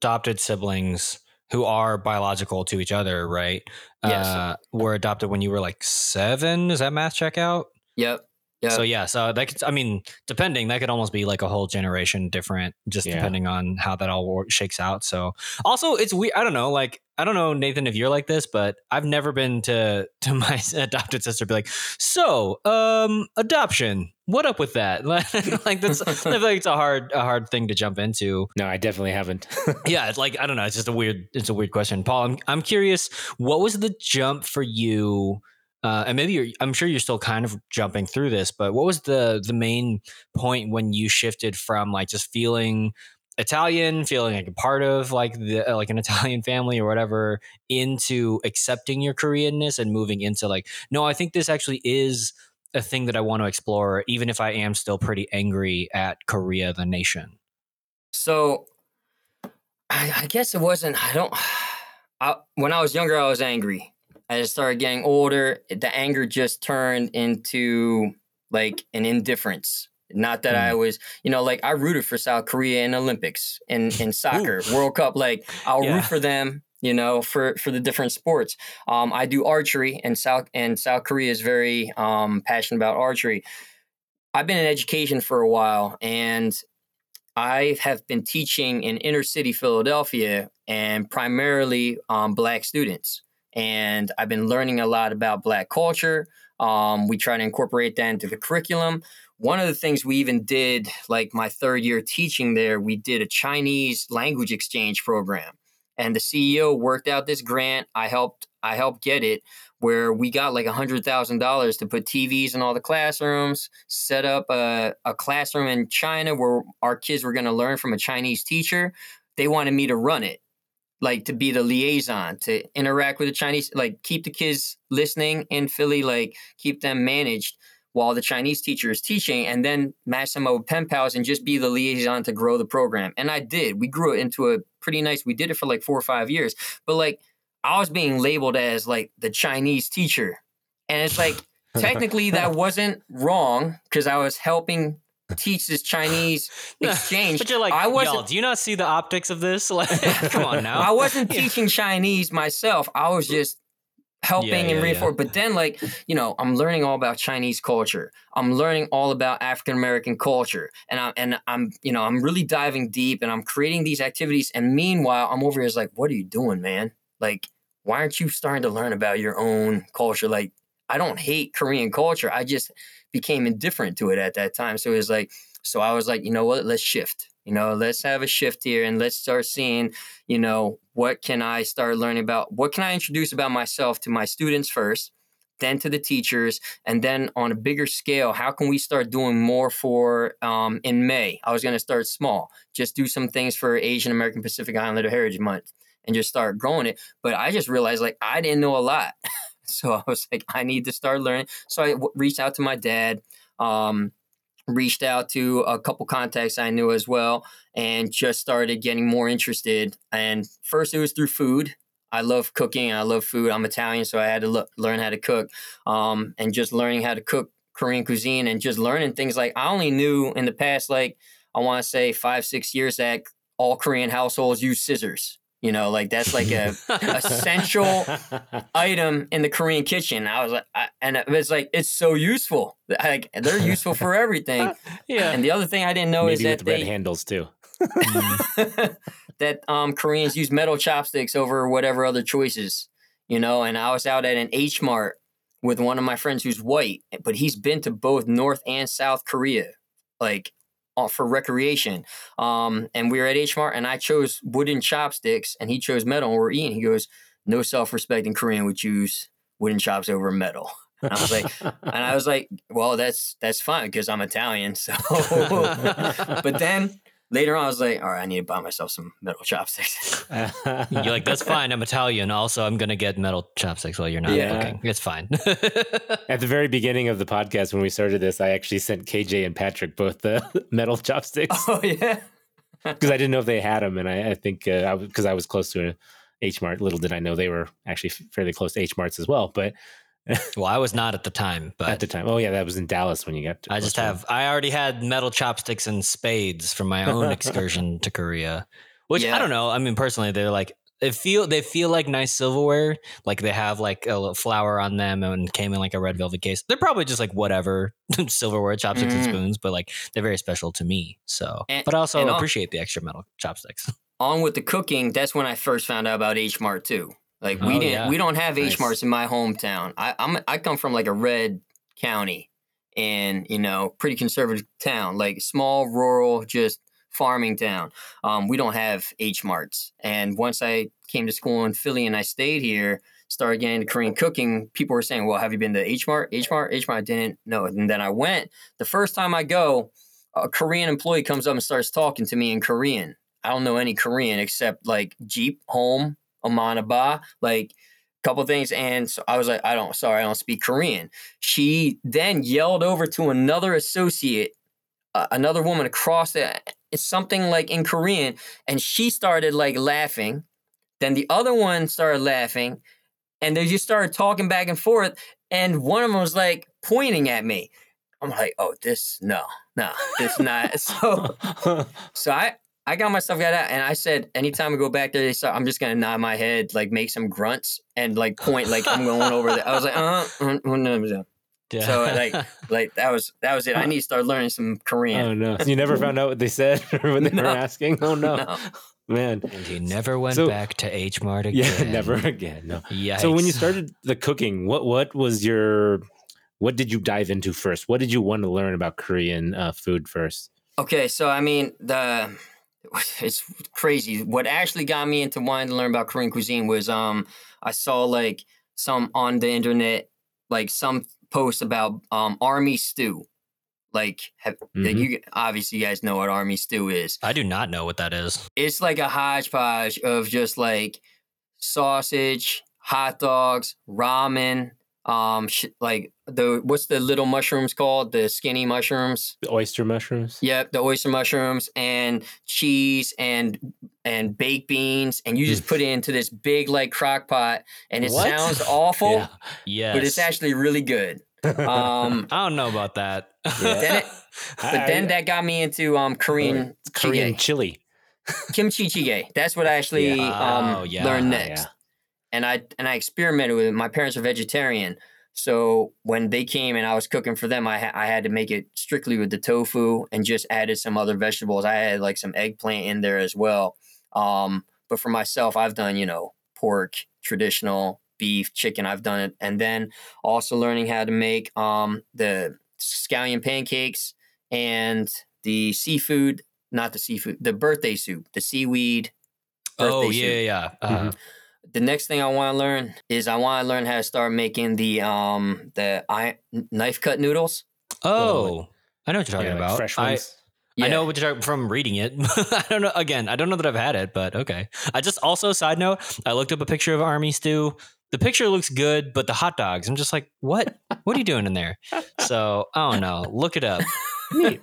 adopted siblings who are biological to each other, right? Yes. Uh, were adopted when you were like seven. Does that math check out? Yep. Yep. So yeah, so that could, I mean, depending, that could almost be like a whole generation different, just Yeah. depending on how that all shakes out. So also, it's weird. I don't know, like I don't know, Nathan, if you're like this, but I've never been to to my adopted sister be like, so um, adoption, what up with that? like that's I feel like it's a hard a hard thing to jump into. No, I definitely haven't. Yeah, it's like I don't know. It's just a weird. It's a weird question, Paul. I'm I'm curious. What was the jump for you? Uh, and maybe I'm sure you're still kind of jumping through this, but what was the the main point when you shifted from like just feeling Italian, feeling like a part of like the uh, like an Italian family or whatever, into accepting your Koreanness and moving into like, no, I think this actually is a thing that I want to explore, even if I am still pretty angry at Korea, the nation. So I, I guess it wasn't. I don't. I, when I was younger, I was angry. As I started getting older, the anger just turned into like an indifference. Not that I was, you know, like I rooted for South Korea in Olympics in in soccer, World Cup. Like I'll Yeah. root for them, you know, for for the different sports. Um, I do archery, and South and South Korea is very um, passionate about archery. I've been in education for a while, and I have been teaching in inner city Philadelphia and primarily um, Black students. And I've been learning a lot about Black culture. Um, we try to incorporate that into the curriculum. One of the things we even did, like my third year teaching there, we did a Chinese language exchange program. and the CEO worked out this grant. I helped I helped get it where we got like a hundred thousand dollars to put TVs in all the classrooms, set up a, a classroom in China where our kids were going to learn from a Chinese teacher. They wanted me to run it, like to be the liaison, to interact with the Chinese, like keep the kids listening in Philly, like keep them managed while the Chinese teacher is teaching, and then match them up with pen pals and just be the liaison to grow the program. And I did. We grew it into a pretty nice. We did it for like four or five years, but like I was being labeled as like the Chinese teacher. And it's like, technically, that wasn't wrong because I was helping teach this Chinese exchange. but you're like, I wasn't, y'all, do you not see the optics of this? Like, come on now. I wasn't teaching Chinese myself. I was just helping Yeah, and yeah, reinforcing. But then, like, you know, I'm learning all about Chinese culture. I'm learning all about African American culture, and I'm and I'm you know I'm really diving deep, and I'm creating these activities. And meanwhile, I'm over here is like, what are you doing, man? Like, why aren't you starting to learn about your own culture? Like, I don't hate Korean culture. I just became indifferent to it at that time. So it was like, so I was like, you know what? Let's shift. You know, let's have a shift here and let's start seeing, you know, what can I start learning about? What can I introduce about myself to my students first, then to the teachers, and then on a bigger scale, how can we start doing more for um, in May? I was going to start small, just do some things for Asian American Pacific Islander Heritage Month and just start growing it. But I just realized like I didn't know a lot. so I was like, I need to start learning. So I w- reached out to my dad. Um, reached out to a couple contacts I knew as well and just started getting more interested. And first, it was through food. I love cooking. I love food. I'm Italian, so I had to lo- learn how to cook. Um, and just learning how to cook Korean cuisine and just learning things like I only knew in the past, like I want to say five, six years that all Korean households use scissors. You know, like that's like a essential item in the Korean kitchen. I was like, I, and it's like, it's so useful. Like they're useful for everything. yeah. And the other thing I didn't know is that with red they handles too. that um, Koreans use metal chopsticks over whatever other choices, you know. And I was out at an H Mart with one of my friends who's white, but he's been to both North and South Korea, like for recreation. Um, and we were at H Mart, and I chose wooden chopsticks, and he chose metal. And we're eating. He goes, "No self-respecting Korean would choose wooden chops over metal." And I was like, and I was like, well, that's that's fine because I'm Italian. So, but then later on, I was like, all right, I need to buy myself some metal chopsticks. You're like, that's fine. I'm Italian. Also, I'm gonna get metal chopsticks while you're not Yeah. looking. It's fine. At the very beginning of the podcast, when we started this, I actually sent KJ and Patrick both the metal chopsticks oh yeah, because I didn't know if they had them, and I, I think because uh, I, was- 'cause I was close to a H Mart. Little did I know they were actually fairly close to H Marts as well. But well, I was not at the time, but at the time, oh yeah, that was in Dallas when you got. To I just have. I already had metal chopsticks and spades from my own excursion to Korea, which I don't know. I mean, personally, they're like they feel they feel like nice silverware. Like they have like a little flower on them and came in like a red velvet case. They're probably just like whatever silverware chopsticks and Mm. spoons, but like they're very special to me. So, And- but I also and al- appreciate the extra metal chopsticks. on with the cooking. That's when I first found out about H Mart too. Like we Oh, didn't, yeah. we don't have Nice. H Marts in my hometown. I, I'm I come from like a red county, and you know, pretty conservative town, like small rural, just farming town. Um, we don't have H Marts. And once I came to school in Philly and I stayed here, started getting into Korean cooking, people were saying, Well, have you been to H Mart? H Mart? H Mart? I didn't know. And then I went. The first time I go, a Korean employee comes up and starts talking to me in Korean. I don't know any Korean except like Jeep, home, Amanaba, like a couple things. And so I was like, I don't, sorry, I don't speak Korean. She then yelled over to another associate, uh, another woman across the, it's something like in Korean, and she started like laughing. Then the other one started laughing, and they just started talking back and forth. And one of them was like pointing at me. I'm like, oh, this no, no, this not. So, so I I got myself got out, and I said, anytime I go back there, they start, I'm just gonna nod my head, like make some grunts, and like point, like I'm going over there. I was like, uh, uh, uh, no, no. Yeah. So, like- like that was that was it. I need to start learning some Korean. Oh no! So you never found out what they said or what they No. were asking. Oh no, No. man! and he never went So- back to H Mart again. Yeah, never again. No. Yeah. So when you started the cooking, what what was your what did you dive into first? What did you want to learn about Korean uh, food first? Okay, so I mean the it's crazy. What actually got me into wanting to learn about Korean cuisine was um I saw like some on the internet like some posts about um army stew. Like, have, Mhm. you obviously you guys know what army stew is. I do not know what that is. It's like a hodgepodge of just like sausage, hot dogs, ramen, um, sh- like the what's the little mushrooms called? The skinny mushrooms. The oyster mushrooms. Yep, the oyster mushrooms and cheese and and baked beans, and you just put it into this big like crock pot, and it What? sounds awful, Yeah. Yes. but it's actually really good. Um, I don't know about that. Then it- but then that got me into um Korean Korean chili. kimchi jjigae. That's what I actually Yeah. um Oh, yeah. learned next. And I and I experimented with it. My parents are vegetarian, so when they came and I was cooking for them, I ha- I had to make it strictly with the tofu and just added some other vegetables. I had like some eggplant in there as well. Um, but for myself, I've done you know pork, traditional beef, chicken. I've done it, and then also learning how to make um the scallion pancakes and the seafood. Not the seafood, the birthday soup, the seaweed. oh yeah, soup. yeah. yeah. Uh, The next thing I want to learn is I want to learn how to start making the um the I, knife cut noodles. Oh, I know what you're talking Yeah, like about. fresh I, ones. I Yeah. know what you're talking from reading it. I don't know. Again, I don't know that I've had it, but okay. I just also side note. I looked up a picture of army stew. The picture looks good, but the hot dogs. I'm just like, what? What are you doing in there? So I don't know. Look it up. Neat.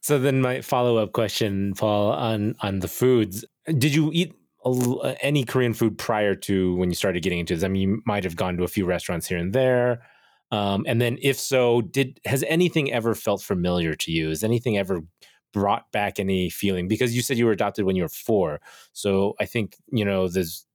so then my follow up question, Paul, on on the foods. Did you eat uh, any Korean food prior to when you started getting into this? I mean, you might have gone to a few restaurants here and there. Um, and then, if so, did has anything ever felt familiar to you? Has anything ever brought back any feeling? Because you said you were adopted when you were four, so I think you know there's.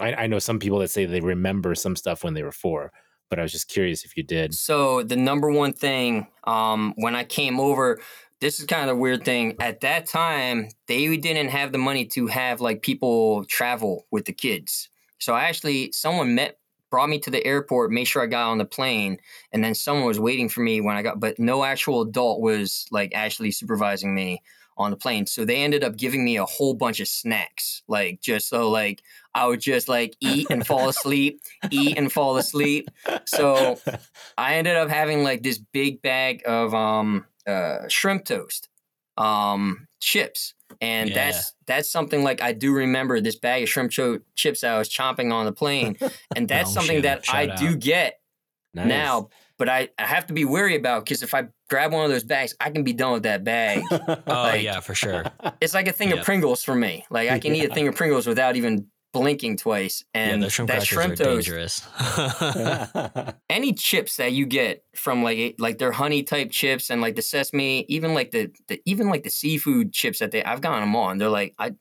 I, I know some people that say they remember some stuff when they were four, but I was just curious if you did. So the number one thing um when I came over, this is kind of a weird thing. At that time, they didn't have the money to have like people travel with the kids. So I actually someone met brought me to the airport, made sure I got on the plane, and then someone was waiting for me when I got but no actual adult was like actually supervising me on the plane. So they ended up giving me a whole bunch of snacks. Like just so like I would just like eat and fall asleep, eat and fall asleep. So I ended up having like this big bag of um uh shrimp toast, um chips. And Yeah. that's that's something like I do remember this bag of shrimp cho- chips I was chomping on the plane. And that's something shout- that I shout do get Nice. now, but I, I have to be wary about because if I grab one of those bags, I can be done with that bag. Oh Like- yeah, for sure. It's like a thing of Pringles for me. Like I can eat a thing of Pringles without even blinking twice. And the shrimp that crackers shrimp are toast, dangerous. any chips that you get from like like their honey type chips and like the sesame, even like the, the even like the seafood chips that they I've gotten them on. They're like I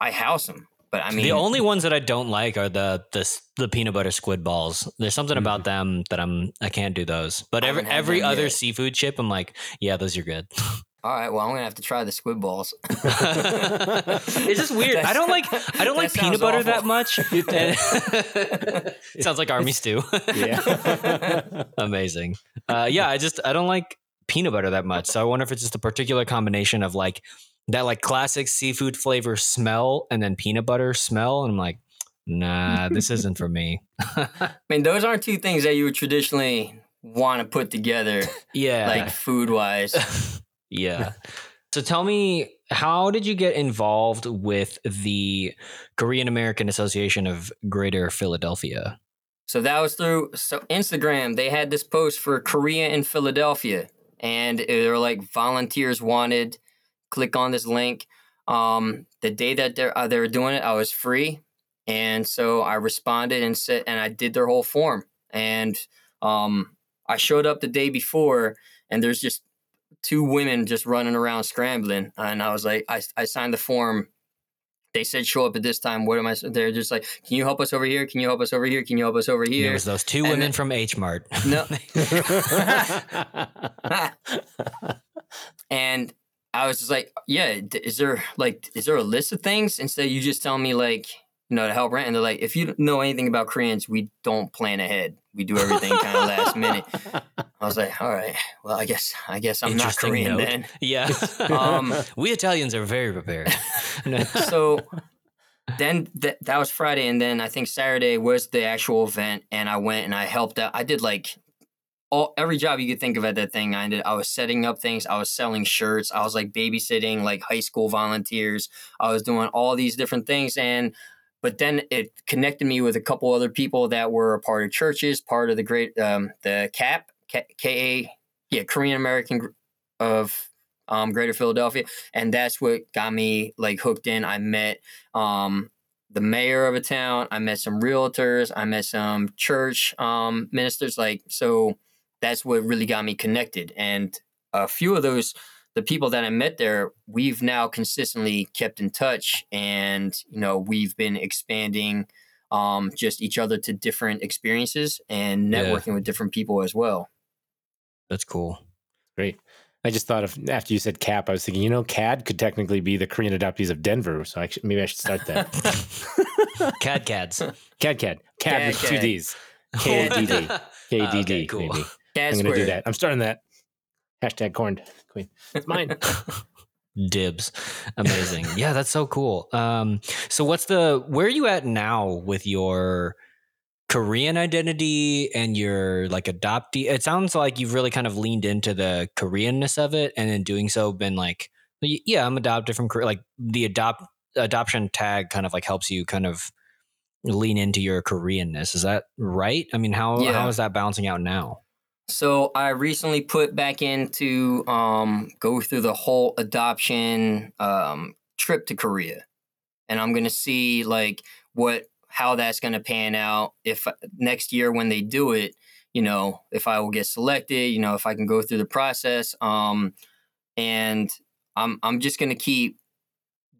I house them, but I mean the only ones that I don't like are the the the peanut butter squid balls. There's something Mhm. about them that I'm I can't do those. But every every other yet. seafood chip, I'm like, yeah, those are good. all right. Well, I'm gonna have to try the squid balls. it's just weird. I don't like I don't like peanut butter awful. that much. And- sounds like army stew. yeah. Amazing. Uh, yeah, I just I don't like peanut butter that much. So I wonder if it's just a particular combination of like that like classic seafood flavor smell and then peanut butter smell. And I'm like, nah, this isn't for me. I mean, those aren't two things that you would traditionally want to put together, Yeah. like food wise. Yeah. So tell me, how did you get involved with the Korean American Association of Greater Philadelphia? So that was through so Instagram. They had this post for Korea in Philadelphia, and they were like volunteers wanted. Click on this link. Um, the day that they're uh, they were doing it, I was free, and so I responded and said, and I did their whole form. And um, I showed up the day before, and there's just two women just running around scrambling, and I was like, I I signed the form they said show up at this time. What am I? They're just like, can you help us over here? Can you help us over here? Can you help us over here? It was those two And women then- from H Mart. No. and I was just like, yeah, is there like, is there a list of things instead? You just tell me like, you know, to help rent. And they're like, if you know anything about Koreans, we don't plan ahead. We do everything kind of last minute. I was like, all right, well, I guess, I guess I'm not Korean note. then. Yeah. Um, we Italians are very prepared. so then th- that was Friday, and then I think Saturday was the actual event, and I went and I helped out. I did like all every job you could think of at that thing. I did. I was setting up things. I was selling shirts. I was like babysitting like high school volunteers. I was doing all these different things, and but then it connected me with a couple other people that were a part of churches, part of the great um, the CAP K A yeah Korean American of um, Greater Philadelphia, and that's what got me like hooked in. I met um, the mayor of a town. I met some realtors. I met some church um, ministers. Like so, that's what really got me connected. And a few of those, the people that I met there, we've now consistently kept in touch, and you know we've been expanding um, just each other to different experiences and Yeah. networking with different people as well. That's cool. Great. I just thought of after you said CAP, I was thinking, you know, CAD could technically be the Korean adoptees of Denver. So I should, maybe I should start that. Cad cads. CAD CAD. CAD with two CAD. D's. K-A-D-D. K-A-D-D. Okay, cool. maybe. I'm going to do that. I'm starting that. Hashtag corned queen. It's mine. Dibs. Amazing. yeah, that's so cool. Um, so what's the where are you at now with your Korean identity and your like adoptee? It sounds like you've really kind of leaned into the Koreanness of it and in doing so been like, yeah, I'm adopted from Korea. Like the adopt adoption tag kind of like helps you kind of lean into your Koreanness. Is that right? I mean, how Yeah. how is that balancing out now? So I recently put back into um, go through the whole adoption um, trip to Korea, and I'm gonna see like what how that's gonna pan out. If next year when they do it, you know, if I will get selected, you know, if I can go through the process, um, and I'm I'm just gonna keep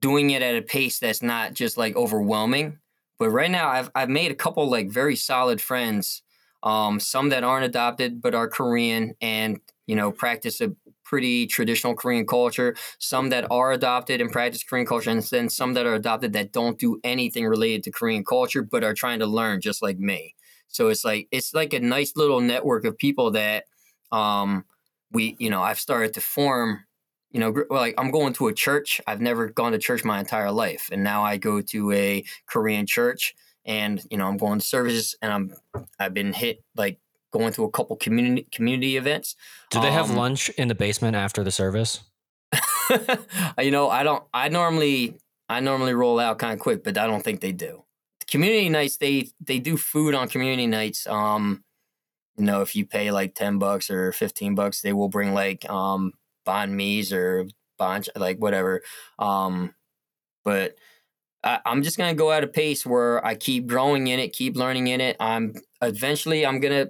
doing it at a pace that's not just like overwhelming. But right now, I've I've made a couple like very solid friends um, some that aren't adopted but are Korean and you know practice a pretty traditional Korean culture. Some that are adopted and practice Korean culture, and then some that are adopted that don't do anything related to Korean culture but are trying to learn just like me. So it's like it's like a nice little network of people that um, we you know I've started to form. You know, like I'm going to a church. I've never gone to church my entire life, and now I go to a Korean church and you know i'm going to services and i'm i've been hit like going through a couple community community events. Do they have Um, lunch in the basement after the service? you know i don't i normally i normally roll out kind of quick but i don't think they do. Community nights they they do food on community nights. Um you know if you pay like 10 bucks or 15 bucks they will bring like um banh mi's or banh like whatever. Um but I, I'm just gonna go at a pace where I keep growing in it, keep learning in it. I'm eventually I'm gonna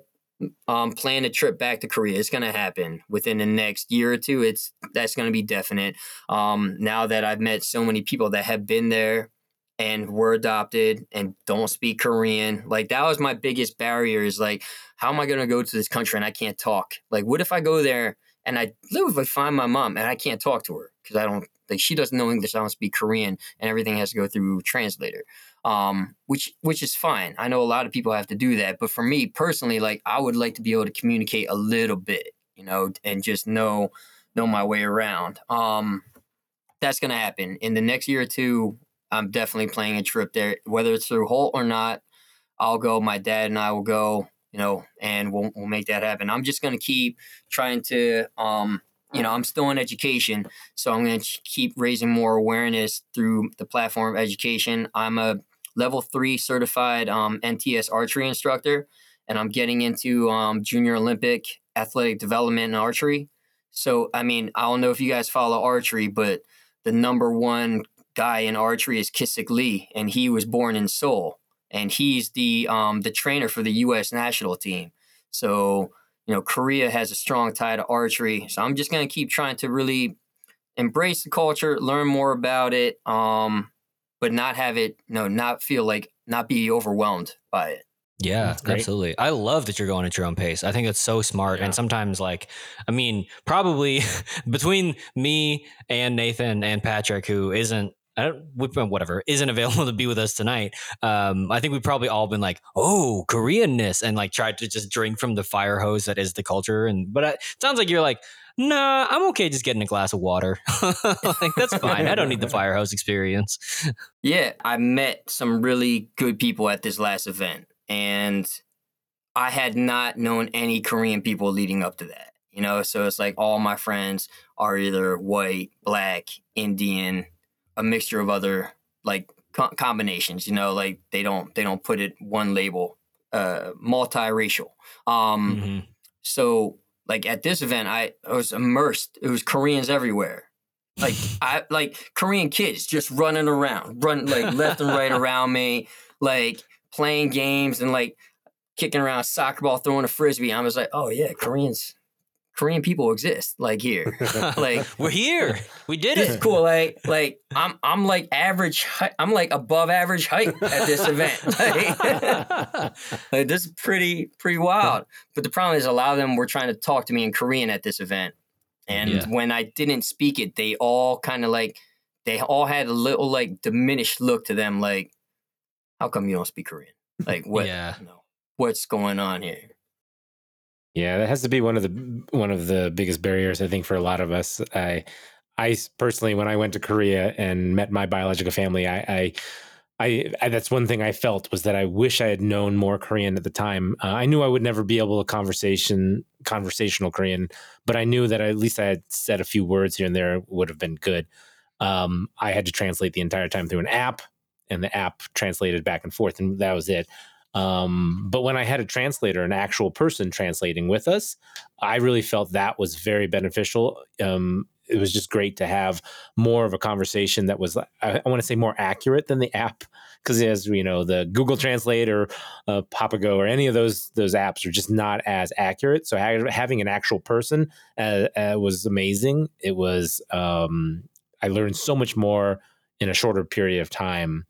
um, plan a trip back to Korea. It's gonna happen within the next year or two. It's that's gonna be definite. Um, now that I've met so many people that have been there and were adopted and don't speak Korean, like that was my biggest barrier. Is like, how am I gonna go to this country and I can't talk? Like, what if I go there and I literally find my mom and I can't talk to her because I don't like she doesn't know English, I don't speak Korean, and everything has to go through translator. Um, which which is fine. I know a lot of people have to do that, but for me personally, like I would like to be able to communicate a little bit, you know, and just know know my way around. Um, that's gonna happen in the next year or two. I'm definitely planning a trip there, whether it's through Holt or not. I'll go. My dad and I will go. You know, and we'll we'll make that happen. I'm just gonna keep trying to um you know, I'm still in education, so I'm going to keep raising more awareness through the platform of education. I'm a level three certified um, NTS archery instructor, and I'm getting into um, junior Olympic athletic development and archery. So, I mean, I don't know if you guys follow archery, but the number one guy in archery is Kisik Lee, and he was born in Seoul, and he's the um, the trainer for the U.S. national team. So, you know, Korea has a strong tie to archery. So I'm just going to keep trying to really embrace the culture, learn more about it, um, but not have it, you know, not feel like, not be overwhelmed by it. Yeah, absolutely. I love that you're going at your own pace. I think that's so smart. Yeah. And sometimes, like, I mean, probably between me and Nathan and Patrick, who isn't I don't, whatever, isn't available to be with us tonight. Um, I think we've probably all been like, oh, Koreanness, and like tried to just drink from the fire hose that is the culture. And but it sounds like you're like, nah, I'm okay just getting a glass of water. like that's fine. I don't need the fire hose experience. Yeah, I met some really good people at this last event, and I had not known any Korean people leading up to that. You know, so it's like all my friends are either white, black, Indian, a mixture of other like co- combinations. You know, like they don't they don't put it one label, uh, multiracial. Um, mm-hmm. so like at this event, I, I was immersed. It was Koreans everywhere. Like I like Korean kids just running around, run like left and right around me, like playing games and like kicking around soccer ball, throwing a frisbee. I was like, oh yeah, Koreans Korean people exist like here. like we're here. We did it. It's cool. Like like I'm I'm like average height. I'm like above average height at this event. Like, like, this is pretty pretty wild. But the problem is a lot of them were trying to talk to me in Korean at this event. And yeah. when I didn't speak it, they all kind of like they all had a little like diminished look to them like how come you don't speak Korean? Like what yeah. You know, what's going on here? Yeah, that has to be one of the one of the biggest barriers I think for a lot of us. I I personally when I went to Korea and met my biological family, I I, I, I that's one thing I felt was that I wish I had known more Korean at the time. Uh, I knew I would never be able to conversation conversational Korean, but I knew that at least I had said a few words here and there would have been good. Um, I had to translate the entire time through an app, and the app translated back and forth, and that was it. Um, but when I had a translator, an actual person translating with us, I really felt that was very beneficial. Um, it was just great to have more of a conversation that was, I, I want to say, more accurate than the app, because as you know, the Google Translate or uh, Papago or any of those those apps are just not as accurate. So having an actual person uh, uh, was amazing. It was um, I learned so much more in a shorter period of time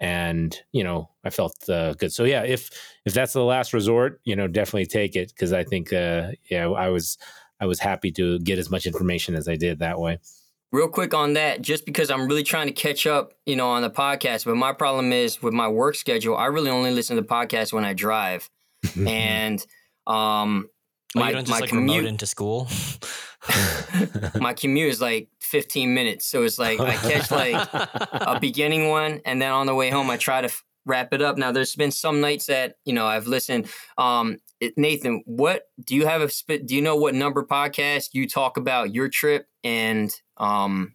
and you know I felt uh, good. So yeah, if if that's the last resort, you know, definitely take it because I think uh, yeah, I was I was happy to get as much information as I did that way. Real quick on that, just because I'm really trying to catch up, you know, on the podcast. But my problem is with my work schedule, I really only listen to podcasts when I drive, and um, oh, my, you don't just my like commute into school. my commute is like 15 minutes. So it's like I catch like a beginning one and then on the way home I try to f- wrap it up. Now there's been some nights that, you know, I've listened um it, Nathan, what do you have a spit do you know what number podcast you talk about your trip and um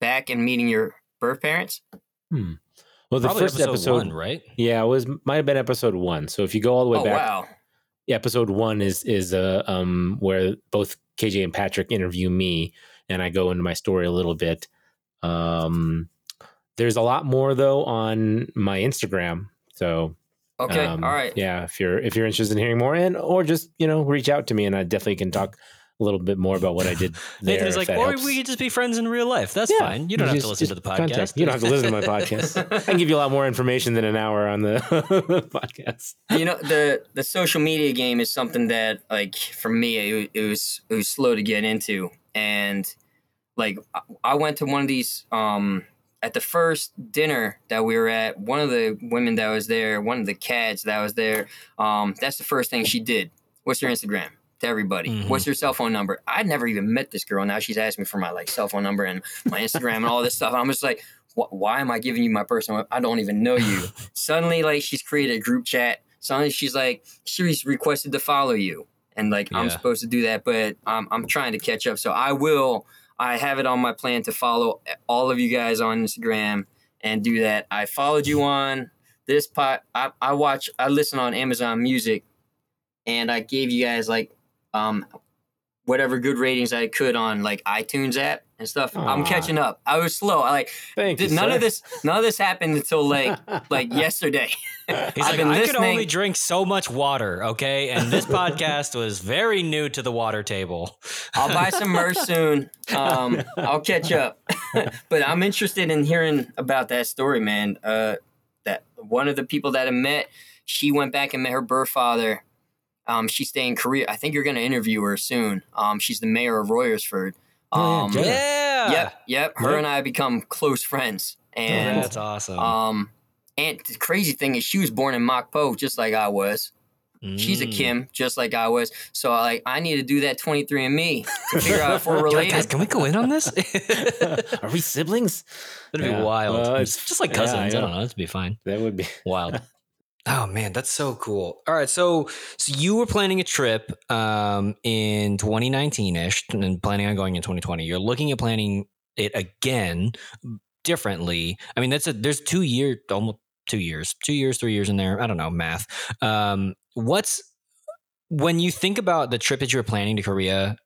back and meeting your birth parents? Hmm. Well, the Probably first episode, episode one, right? Yeah, it was might have been episode one. So if you go all the way oh, back, wow. episode one is is uh, um where both KJ and Patrick interview me, and I go into my story a little bit. Um, there's a lot more though on my Instagram. So okay, um, all right, yeah. If you're if you're interested in hearing more, and or just you know reach out to me, and I definitely can talk a little bit more about what I did. There, Nathan's like, or helps. we could just be friends in real life. That's yeah, fine. You don't have just, to listen to the podcast. Contact. You don't have to listen to my podcast. I can give you a lot more information than an hour on the podcast. You know, the the social media game is something that, like, for me, it, it was it was slow to get into, and like, I went to one of these. um at the first dinner that we were at, one of the women that was there, one of the cats that was there, um, that's the first thing she did. What's your Instagram? to everybody. Mm-hmm. What's your cell phone number? I'd never even met this girl. Now she's asking me for my like cell phone number and my Instagram and all this stuff. I'm just like, why am I giving you my personal? I don't even know you. Suddenly, like she's created a group chat. Suddenly, she's like, she's requested to follow you, and like yeah. I'm supposed to do that, but I'm I'm trying to catch up. So I will. I have it on my plan to follow all of you guys on Instagram and do that. I followed you on this pot. I, I watch. I listen on Amazon Music, and I gave you guys like um, whatever good ratings I could on like iTunes app and stuff. Aww. I'm catching up. I was slow. I like Thank did, you, none sir. of this none of this happened until like like yesterday. He's I've like, been I could only drink so much water, okay? And this podcast was very new to the water table. I'll buy some merch soon. Um, I'll catch up. but I'm interested in hearing about that story, man. Uh, that one of the people that I met, she went back and met her birth father um, she's staying in Korea. I think you're going to interview her soon. Um, she's the mayor of Royersford. Um, oh, yeah, Yep, yep. Her and I become close friends, And Oh, that's awesome. um, and the crazy thing is, she was born in Mokpo, just like I was. She's a Mm. Kim, just like I was. So like, I need to do that 23andMe to figure out if we're related. Guys, can we go in on this? Are we siblings? That'd Yeah. be wild. Well, it's it's- just like yeah, cousins. I I, don't know. That'd be fine. That would be. Wild. Oh man, that's so cool. All right, so so you were planning a trip um in 2019 ish, and planning on going in 2020. You're looking at planning it again differently. I mean, that's a there's two year almost two years, two years, three years in there. I don't know math. Um, what's when you think about the trip that you were planning to Korea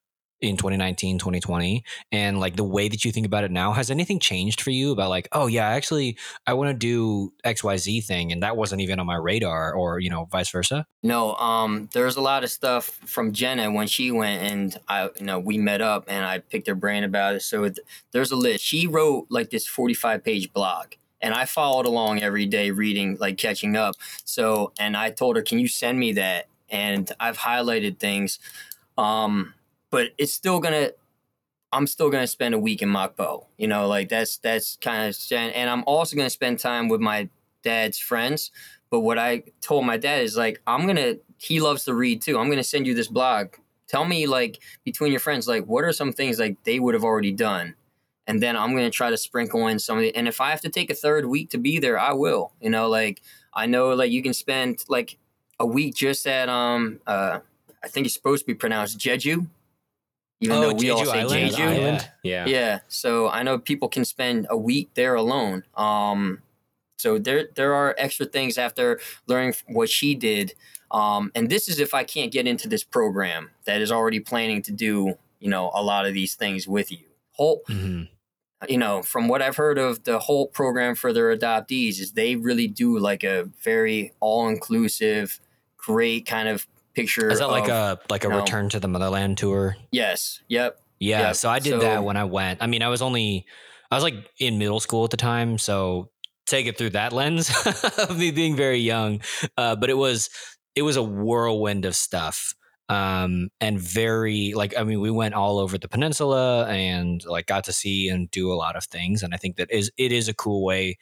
in 2019 2020 and like the way that you think about it now has anything changed for you about like oh yeah actually i want to do xyz thing and that wasn't even on my radar or you know vice versa No, um, there's a lot of stuff from Jenna when she went and I, you know, we met up and I picked her brain about it. So there's a list. She wrote like this 45 page blog and I followed along every day reading, like catching up. So, and I told her, can you send me that? And I've highlighted things. Um, but it's still gonna, I'm still gonna spend a week in Mokpo. You know, like that's, that's kind of, and I'm also gonna spend time with my dad's friends. But what I told my dad is like, I'm gonna. He loves to read too. I'm gonna send you this blog. Tell me like between your friends, like what are some things like they would have already done, and then I'm gonna try to sprinkle in some of it. And if I have to take a third week to be there, I will. You know, like I know like you can spend like a week just at um uh I think it's supposed to be pronounced Jeju, even Oh, though we all Jeju say Island? Jeju. Yeah. Island? Yeah. Yeah. So I know people can spend a week there alone. Um, so there there are extra things after learning what she did. Um, and this is if I can't get into this program that is already planning to do, you know, a lot of these things with you. Holt, mm-hmm. you know, from what I've heard of the Holt program for their adoptees is they really do like a very all inclusive, great kind of picture. is that like a like a no. return to the motherland tour yes, yep, yeah Yeah, so i did so- that when i went i mean i was only i was like in middle school at the time so take it through that lens of me being very young uh, but it was it was a whirlwind of stuff um and very like i mean we went all over the peninsula and like got to see and do a lot of things and i think that is it is a cool way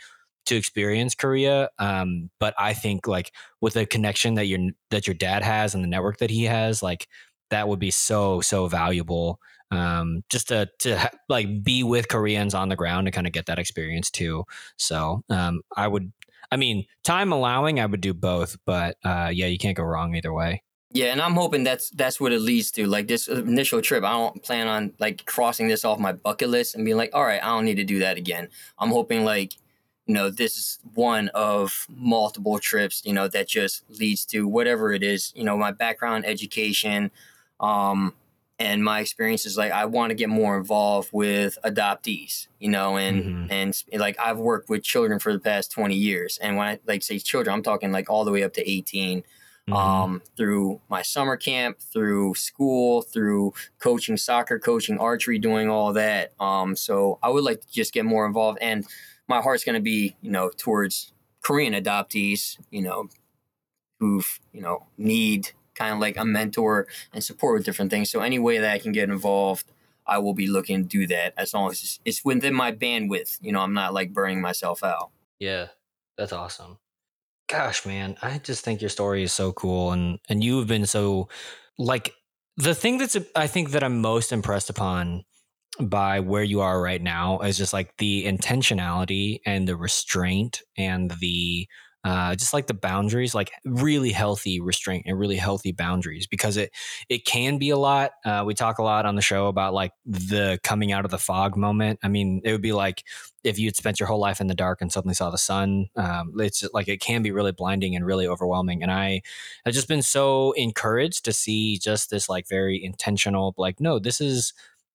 to experience korea um but i think like with the connection that your that your dad has and the network that he has like that would be so so valuable um just to to ha- like be with koreans on the ground and kind of get that experience too so um i would i mean time allowing i would do both but uh yeah you can't go wrong either way Yeah, and I'm hoping that's that's what it leads to. Like this initial trip, I don't plan on like crossing this off my bucket list and being like, all right, I don't need to do that again. I'm hoping like, you know, this is one of multiple trips, you know, that just leads to whatever it is. You know, my background, education, um, and my experiences. Like, I want to get more involved with adoptees. You know, and Mhm. and like I've worked with children for the past 20 years, and when I like say children, I'm talking like all the way up to 18 Mhm. um, through my summer camp, through school, through coaching soccer, coaching archery, doing all that. Um, so I would like to just get more involved, and my heart's going to be, you know, towards Korean adoptees, you know, who you know need kind of like a mentor and support with different things. So any way that I can get involved. I will be looking to do that as long as it's, within my bandwidth. You know, I'm not like burning myself out. Yeah, that's awesome. Gosh, man, I just think your story is so cool, and and you've been so like the thing that's I think that I'm most impressed upon by where you are right now is just like the intentionality and the restraint and the uh, just like the boundaries, like really healthy restraint and really healthy boundaries, because it it can be a lot. Uh, we talk a lot on the show about like the coming out of the fog moment. I mean, it would be like if you'd spent your whole life in the dark and suddenly saw the sun. Um, it's just, like it can be really blinding and really overwhelming. And I have just been so encouraged to see just this like very intentional, like no, this is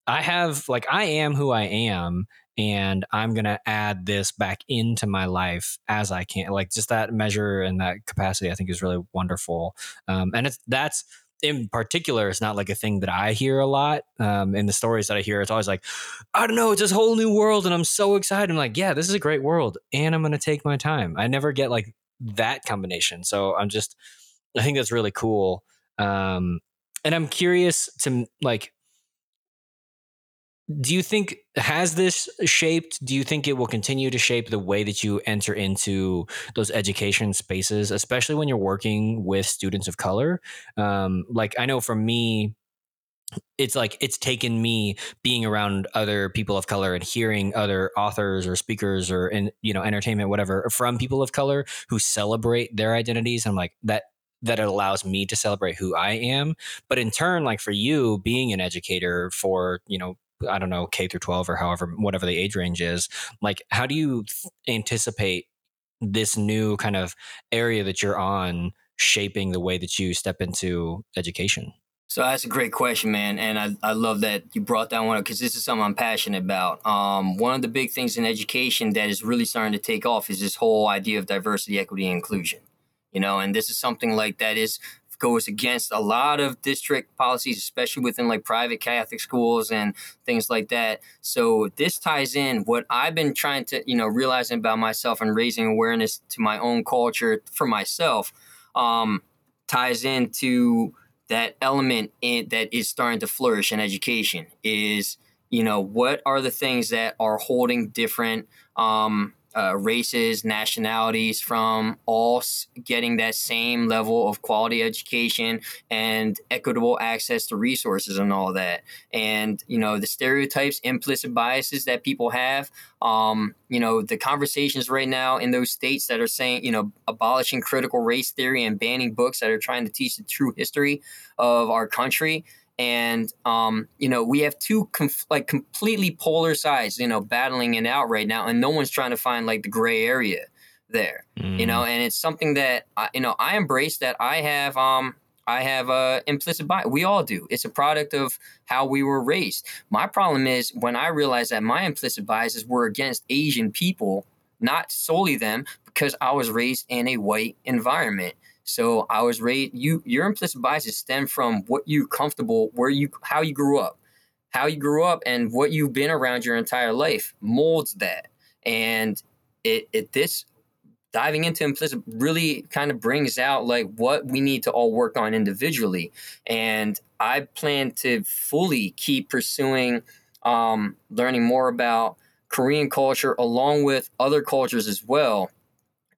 I have like I am who I am and I'm going to add this back into my life as I can. Like just that measure and that capacity I think is really wonderful. Um, and it's that's in particular, it's not like a thing that I hear a lot. Um, in the stories that I hear, it's always like, I don't know, it's this whole new world, and I'm so excited. I'm like, yeah, this is a great world, and I'm gonna take my time. I never get like that combination, so I'm just, I think that's really cool. Um, and I'm curious to like, do you think has this shaped do you think it will continue to shape the way that you enter into those education spaces especially when you're working with students of color? Um, like i know for me it's like it's taken me being around other people of color and hearing other authors or speakers or in you know entertainment whatever from people of color who celebrate their identities. I'm like that that allows me to celebrate who i am. But in turn like for you being an educator for you know I don't know, K through 12 or however, whatever the age range is. Like, how do you anticipate this new kind of area that you're on shaping the way that you step into education? So that's a great question, man, and I, I love that you brought that one up because this is something I'm passionate about. Um, one of the big things in education that is really starting to take off is this whole idea of diversity, equity, and inclusion. You know, and this is something like that is goes against a lot of district policies, especially within like private Catholic schools and things like that. So this ties in what I've been trying to, you know, realizing about myself and raising awareness to my own culture for myself, um, ties into that element in, that is starting to flourish in education is, you know, what are the things that are holding different um, uh, races, nationalities from all getting that same level of quality education and equitable access to resources and all that. And, you know, the stereotypes, implicit biases that people have, um, you know, the conversations right now in those states that are saying, you know, abolishing critical race theory and banning books that are trying to teach the true history of our country and um, you know we have two conf- like completely polar sides you know battling it out right now and no one's trying to find like the gray area there mm. you know mm. and it's something that I, you know i embrace that i have um i have a implicit bias we all do it's a product of how we were raised my problem is when i realized that my implicit biases were against asian people not solely them because i was raised in a white environment so I was raised. You your implicit biases stem from what you comfortable, where you how you grew up, how you grew up, and what you've been around your entire life molds that. And it it this diving into implicit really kind of brings out like what we need to all work on individually. And I plan to fully keep pursuing um, learning more about Korean culture along with other cultures as well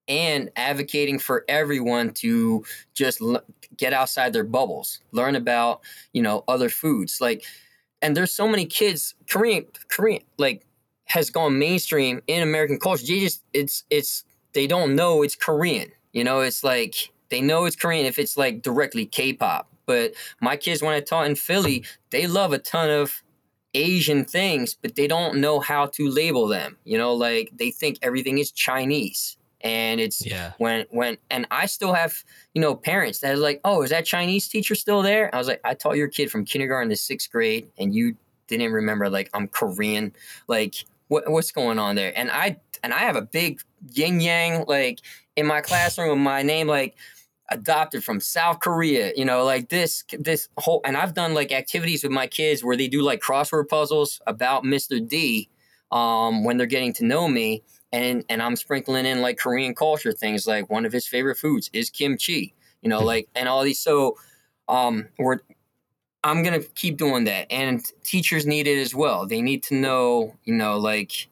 and advocating for everyone to just l- get outside their bubbles, learn about, you know, other foods. Like, and there's so many kids, Korean, Korean, like, has gone mainstream in American culture. They just, it's, it's, they don't know it's Korean. You know, it's like, they know it's Korean if it's like directly K pop. But my kids, when I taught in Philly, they love a ton of Asian things, but they don't know how to label them. You know, like they think everything is Chinese and it's yeah. when when and I still have you know parents that are like, oh, is that Chinese teacher still there? I was like, I taught your kid from kindergarten to sixth grade, and you didn't remember like I'm Korean, like what what's going on there? And I and I have a big yin yang like in my classroom with my name like adopted from South Korea, you know, like this this whole and I've done like activities with my kids where they do like crossword puzzles about Mr. D um, when they're getting to know me and and I'm sprinkling in like Korean culture things like one of his favorite foods is kimchi, you know, like and all these. So um, we're I'm gonna keep doing that, and teachers need it as well. They need to know, you know, like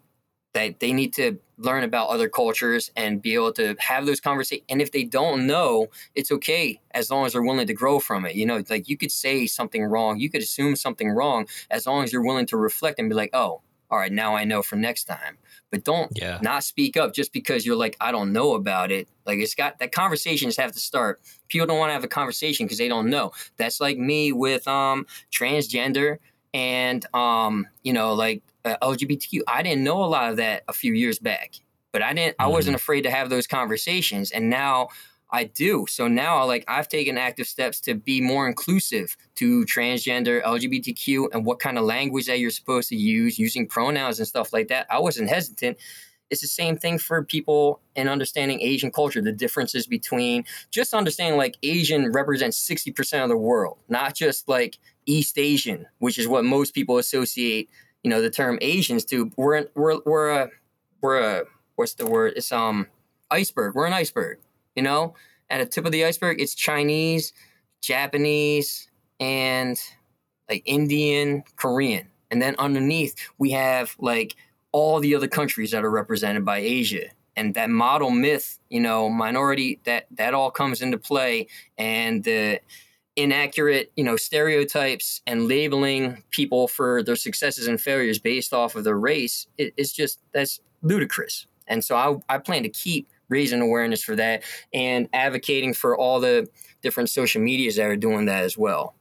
that they need to learn about other cultures and be able to have those conversations. And if they don't know, it's okay as long as they're willing to grow from it. You know, like you could say something wrong, you could assume something wrong as long as you're willing to reflect and be like, oh, all right, now I know for next time but don't yeah. not speak up just because you're like i don't know about it like it's got that conversations have to start people don't want to have a conversation because they don't know that's like me with um transgender and um you know like uh, lgbtq i didn't know a lot of that a few years back but i didn't mm-hmm. i wasn't mm-hmm. afraid to have those conversations and now I do. So now, like, I've taken active steps to be more inclusive to transgender, LGBTQ, and what kind of language that you're supposed to use, using pronouns and stuff like that. I wasn't hesitant. It's the same thing for people in understanding Asian culture, the differences between just understanding like Asian represents 60% of the world, not just like East Asian, which is what most people associate, you know, the term Asians to. We're, we're, we're a, we're a, what's the word? It's, um, iceberg. We're an iceberg you know, at the tip of the iceberg, it's Chinese, Japanese, and like Indian, Korean. and then underneath we have like all the other countries that are represented by Asia. And that model myth, you know, minority that that all comes into play, and the inaccurate, you know, stereotypes and labeling people for their successes and failures based off of their race, it, it's just that's ludicrous. And so I, I plan to keep raising awareness for that and advocating for all the different social medias that are doing that as well.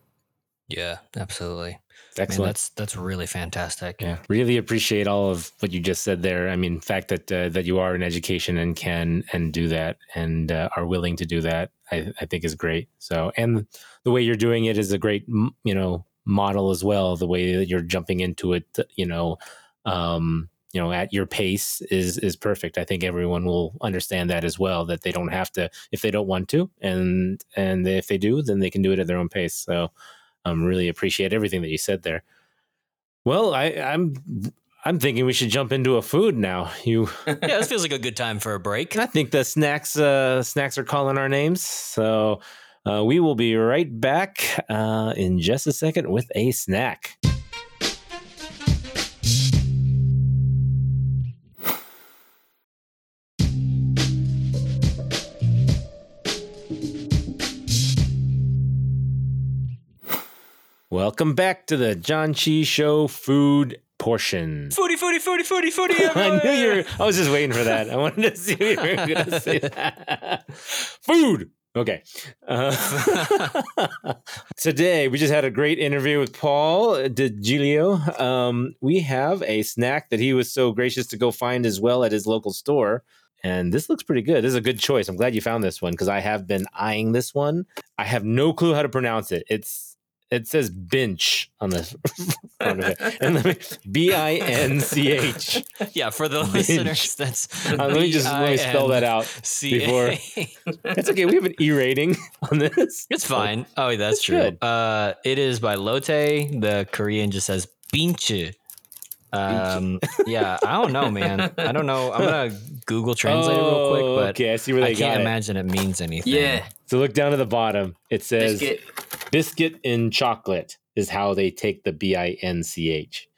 Yeah, absolutely. Man, Excellent. that's that's really fantastic. Yeah, really appreciate all of what you just said there. I mean, fact that uh, that you are in education and can and do that and uh, are willing to do that, I, I think is great. So, and the way you're doing it is a great, you know, model as well. The way that you're jumping into it, you know, um, you know, at your pace is is perfect. I think everyone will understand that as well. That they don't have to if they don't want to, and and if they do, then they can do it at their own pace. So, um, really appreciate everything that you said there. Well, I, I'm I'm thinking we should jump into a food now. You, Yeah, this feels like a good time for a break. I think the snacks uh, snacks are calling our names, so uh, we will be right back uh, in just a second with a snack. Welcome back to the Janchi Show food portion. Foodie, foodie, foodie, foodie, foodie. I knew you were. I was just waiting for that. I wanted to see if you were going to say that. Food. Okay. Uh, today, we just had a great interview with Paul DiGilio. Um, we have a snack that he was so gracious to go find as well at his local store. And this looks pretty good. This is a good choice. I'm glad you found this one because I have been eyeing this one. I have no clue how to pronounce it. It's it says bench on the front of it, and let me B I N C H. yeah, for the listeners, that's Uh, let me just let me spell that out. before- It's okay. We have an E rating on this. It's fine. Oh, that's That's true. good. Uh, it is by Lotte. The Korean just says binche. Um, yeah, I don't know, man. I don't know. I'm gonna Google Translate it real quick, but Oh, okay, I see where they I can't got it. imagine it means anything. Yeah, So look down to the bottom. It says biscuit. biscuit in chocolate is how they take the B I N C H.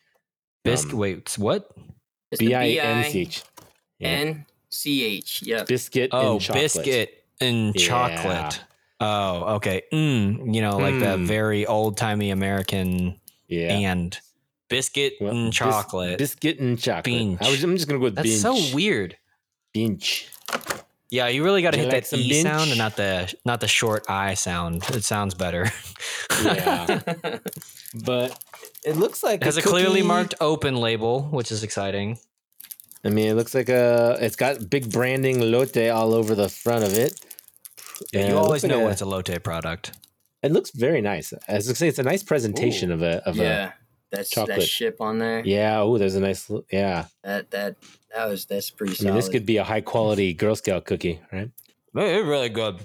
Biscuit. Um, wait, what? B I N C H. N C H. Yeah. Biscuit Oh, in chocolate. biscuit and Yeah. chocolate. Oh, okay. Mm, you know, like the Mm. very old timey American Yeah. and biscuit Well, and bis- chocolate. biscuit and chocolate. Binge. I was, I'm just gonna go with That's binge. so weird. Binge. Yeah, you really got to Do hit like that some e sound and not the not the short i sound. It sounds better. Yeah. but it looks like It has a, clearly marked open label, which is exciting. I mean, it looks like a. It's got big branding Lotte all over the front of it. Yeah, And you always looks like know a- when it's a Lotte product. It looks very nice. As I say, it's a nice presentation of a of yeah, that's chocolate. that ship on there. Yeah. Oh, there's a nice. Yeah. That that that was that's pretty I mean, this could be a high quality Girl Scout cookie, right? It's really good.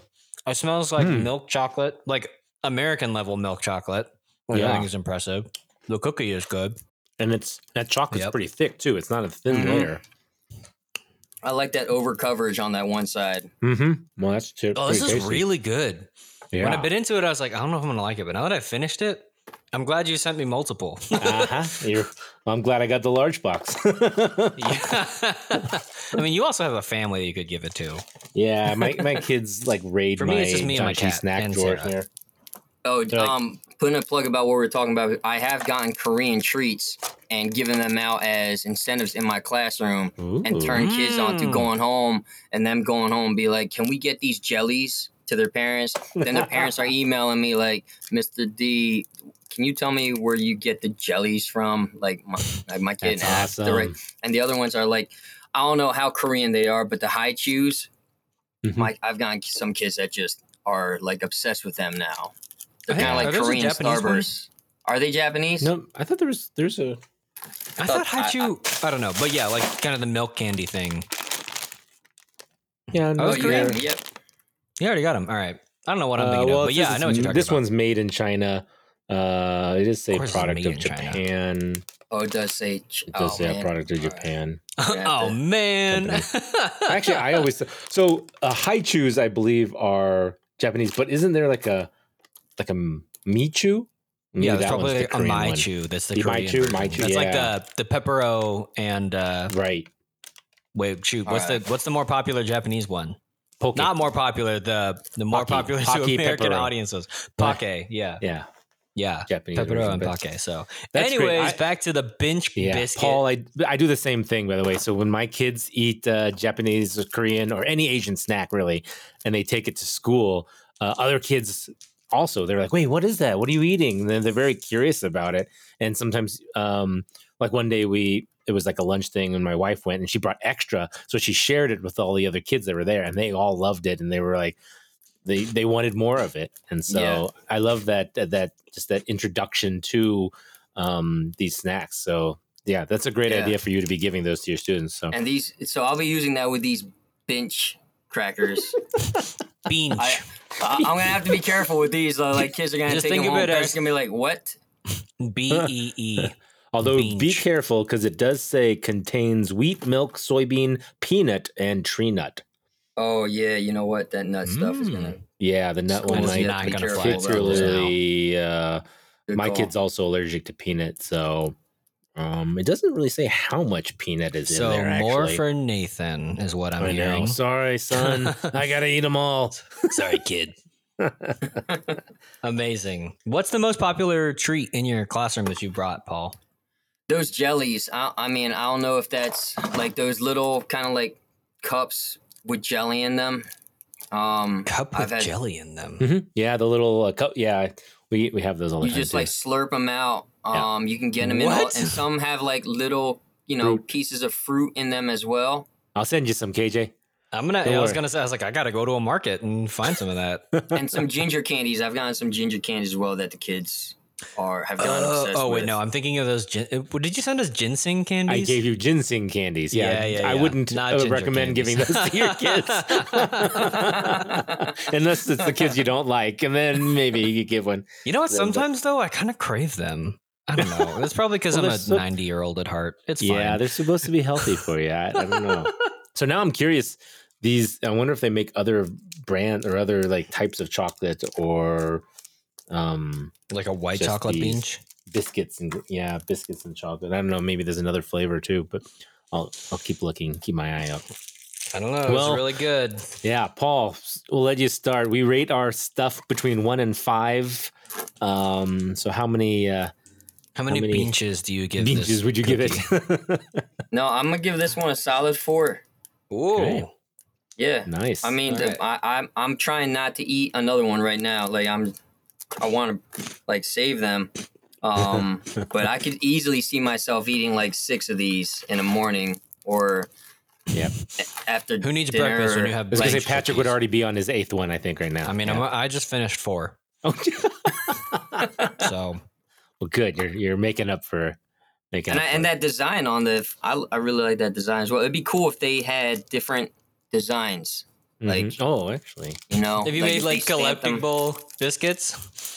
It smells like Hmm. milk chocolate, like American level milk chocolate. Which I Yeah. think is impressive. The cookie is good. And it's that chocolate's Yep. pretty thick too. It's not a thin Mhm. layer. I like that over coverage on that one side. Mm-hmm. Well, that's too. Oh, this pretty is tasty. really good. Yeah. When I bit into it, I was like, I don't know if I'm gonna like it, but now that I finished it, I'm glad you sent me multiple. uh-huh. You're, I'm glad I got the large box. Yeah. I mean, you also have a family you could give it to. yeah, my, my kids like raid For my me, it's just me and my cat snack and drawer Sarah. here. Oh, They're like- um, putting a plug about what we are talking about. I have gotten Korean treats and given them out as incentives in my classroom and Ooh. turn kids on to Mm. going home and them going home and be like, "Can we get these jellies?" to their parents. Then their parents are emailing me like, "Mr. D, can you tell me where you get the jellies from?" Like my like my kid That's asked. awesome. The right, and the other ones are like, I don't know how Korean they are, but the Hi-Chews. Mhm. My I've gotten some kids that just are like obsessed with them now. They're kind of like Korean Japanese? Starbursts. Are they Japanese? No, I thought there was there's a I thought Hi-Chew, I, don't know, but yeah, like kind of the milk candy thing. yeah. Oh, Oh, it's you Korean? have, yep. You already got them. All right. I don't know what I'm Uh, thinking well, of, but yeah, I know what you're talking This about. one's made in China. Uh, it is say Of product of in China. Japan. Oh, it does say. ch- It does oh, say a man. product of All right. Japan. Yeah, oh man. Actually, I always so uh, Hi-Chews I believe are Japanese, but isn't there like a like a michu, Maybe yeah, it's that one's probably the a Korean one. That's the The Korean Maichu, version. Maichu, That's like the the pepero and uh Right. wait, shoot, what's Alright. the what's the more popular Japanese one? Poke. Not more popular, the the more Pocky. popular to American pepero. audiences. Pake, yeah. Yeah. Yeah. Japanese. Pepero and pake. So That's anyways, I- back to the bench Yeah, biscuit. Paul, I I do the same thing by the way. So when my kids eat uh, Japanese or Korean or any Asian snack really, and they take it to school, uh, other kids also they're like, "Wait, what is that? What are you eating?" And then they're very curious about it. And sometimes, um, like one day we it was like a lunch thing, and my wife went and she brought extra, so she shared it with all the other kids that were there, and they all loved it, and they were like. They, they wanted more of it, and so Yeah. I love that that that just that introduction to um, these snacks. So yeah, that's a great Yeah. idea for you to be giving those to your students. So And these, so I'll be using that with these bench crackers. Bench. I, I, I'm gonna have to be careful with these. Uh, like kids are gonna Just take think them of home. it Parents as- gonna be like, "What?" B E E. although be careful because it does say contains wheat, milk, soybean, peanut, and tree nut. Oh yeah, you know what? That nut stuff is gonna. Yeah, the nut one Schools might not gonna fly about schools particularly. Uh, my call. kid's also allergic to peanut, so um, it doesn't really say how much peanut is So in there. more actually. for Nathan is what I'm I know. hearing. Sorry, son. I gotta eat them all. Sorry, kid. Amazing. What's the most popular treat in your classroom that you brought, Paul? Those jellies. I, I mean, I don't know if that's like those little kind of like cups with jelly in them. Um, Cup with had- jelly in them. Mhm. Yeah, the little uh, cup. Yeah, we we have those all the you time. You just too. like slurp them out. Yeah. Um, you can get them in, all, and some have like little, you know, Fruit. pieces of fruit in them as well. I'll send you some, KJ. I'm gonna. Don't I was worry. gonna say. I was like, I gotta go to a market and find some of that. and some ginger candies. I've gotten some ginger candies as well that the kids are have gotten Uh, obsessed oh wait, with. no. I'm thinking of those. Gin- uh, did you send us ginseng candies I gave you ginseng candies. Yeah, Yeah, yeah, I yeah. wouldn't Not uh, ginger recommend giving those to your kids, unless it's the kids you don't like, and then maybe you could give one. You know what? Yeah, but- Sometimes though, I kind of crave them. I don't know. It's probably because Well, I'm a so- 90 year old at heart. It's Yeah, fine. they're supposed to be healthy for you. I, I don't know. so now I'm curious. These, I wonder if they make other brand or other like types of chocolate or um like a white chocolate these. binge. biscuits and yeah, biscuits and chocolate. I don't know. Maybe there's another flavor too, but I'll I'll keep looking, keep my eye out. I don't know. Well- it's really good. Yeah, Paul, we'll let you start. We rate our stuff between one and five. Um, so how many uh, How many, many benches do you give beaches would you give it? No, I'm gonna give this one a solid four. Ooh. Okay. Yeah. nice. I mean, the, Alright. I, I'm I'm trying not to eat another one right now. Like I'm, I want to like save them. Um, but I could easily see myself eating like six of these in the morning or Yep. a- after. Who needs dinner breakfast when you have I was say bench Patrick would already be on his eighth one, I think, right now. I mean, Yeah. I'm, I just finished four. Oh, So well, good. You're you're making up for making And up I, for and it. that design on the, I, I really like that design as well. It'd be cool if they had different designs. Like- Mhm. oh, actually, You know, have you if made like collectible biscuits?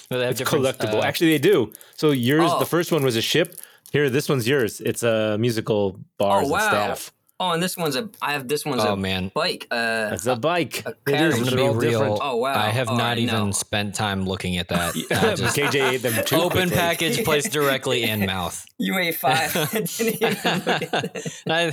Where they have it's collectible. uh, actually, they do. So yours, Oh. the first one was a ship. Here, this one's yours. It's a musical bars Oh, wow. and staff. Oh, and this one's a. I have this one's oh a man, bike. Uh, It's a bike. a It carriage. is. Gonna all be real. different. Oh, wow. I have All not right, even no. spent time looking at that. I Yeah, just KJ ate them too. open quickly. package, placed directly in mouth. you ate five. I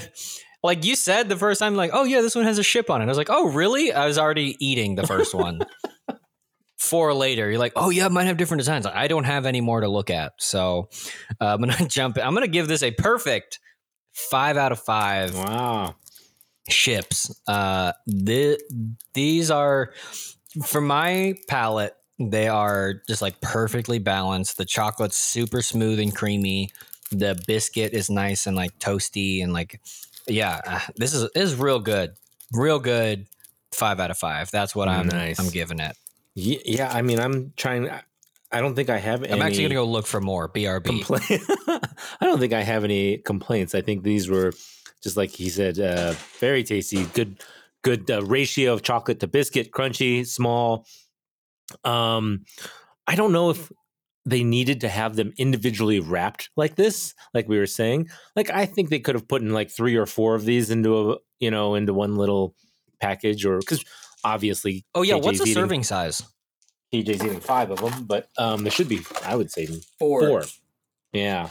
didn't even look at it. I, like you said the first time, like, oh yeah, this one has a ship on it. I was like, oh really? I was already eating the first one. Four later, you're like, oh yeah, it might have different designs. I don't have any more to look at, so uh, I'm gonna jump. I'm gonna give this a perfect five out of five Wow. ships. Uh, the, these are, for my palate, they are just like perfectly balanced. The chocolate's super smooth and creamy. The biscuit is nice and like toasty and like, yeah, this is this is real good, real good. Five out of five. That's what I'm Nice. I'm giving it. Ye- Yeah, I mean, I'm trying. I don't think I have any. I'm actually gonna go look for more. BRB. I don't think I have any complaints. I think these were just like he said, uh, very tasty. Good, good uh, ratio of chocolate to biscuit, crunchy, small. Um, I don't know if they needed to have them individually wrapped like this, like we were saying. Like I think they could have put in like three or four of these into a you know into one little package, or because obviously. oh yeah, KJ's what's the eating- serving size? KJ's eating five of them, but um, there should be, I would say, Four. four. Yeah.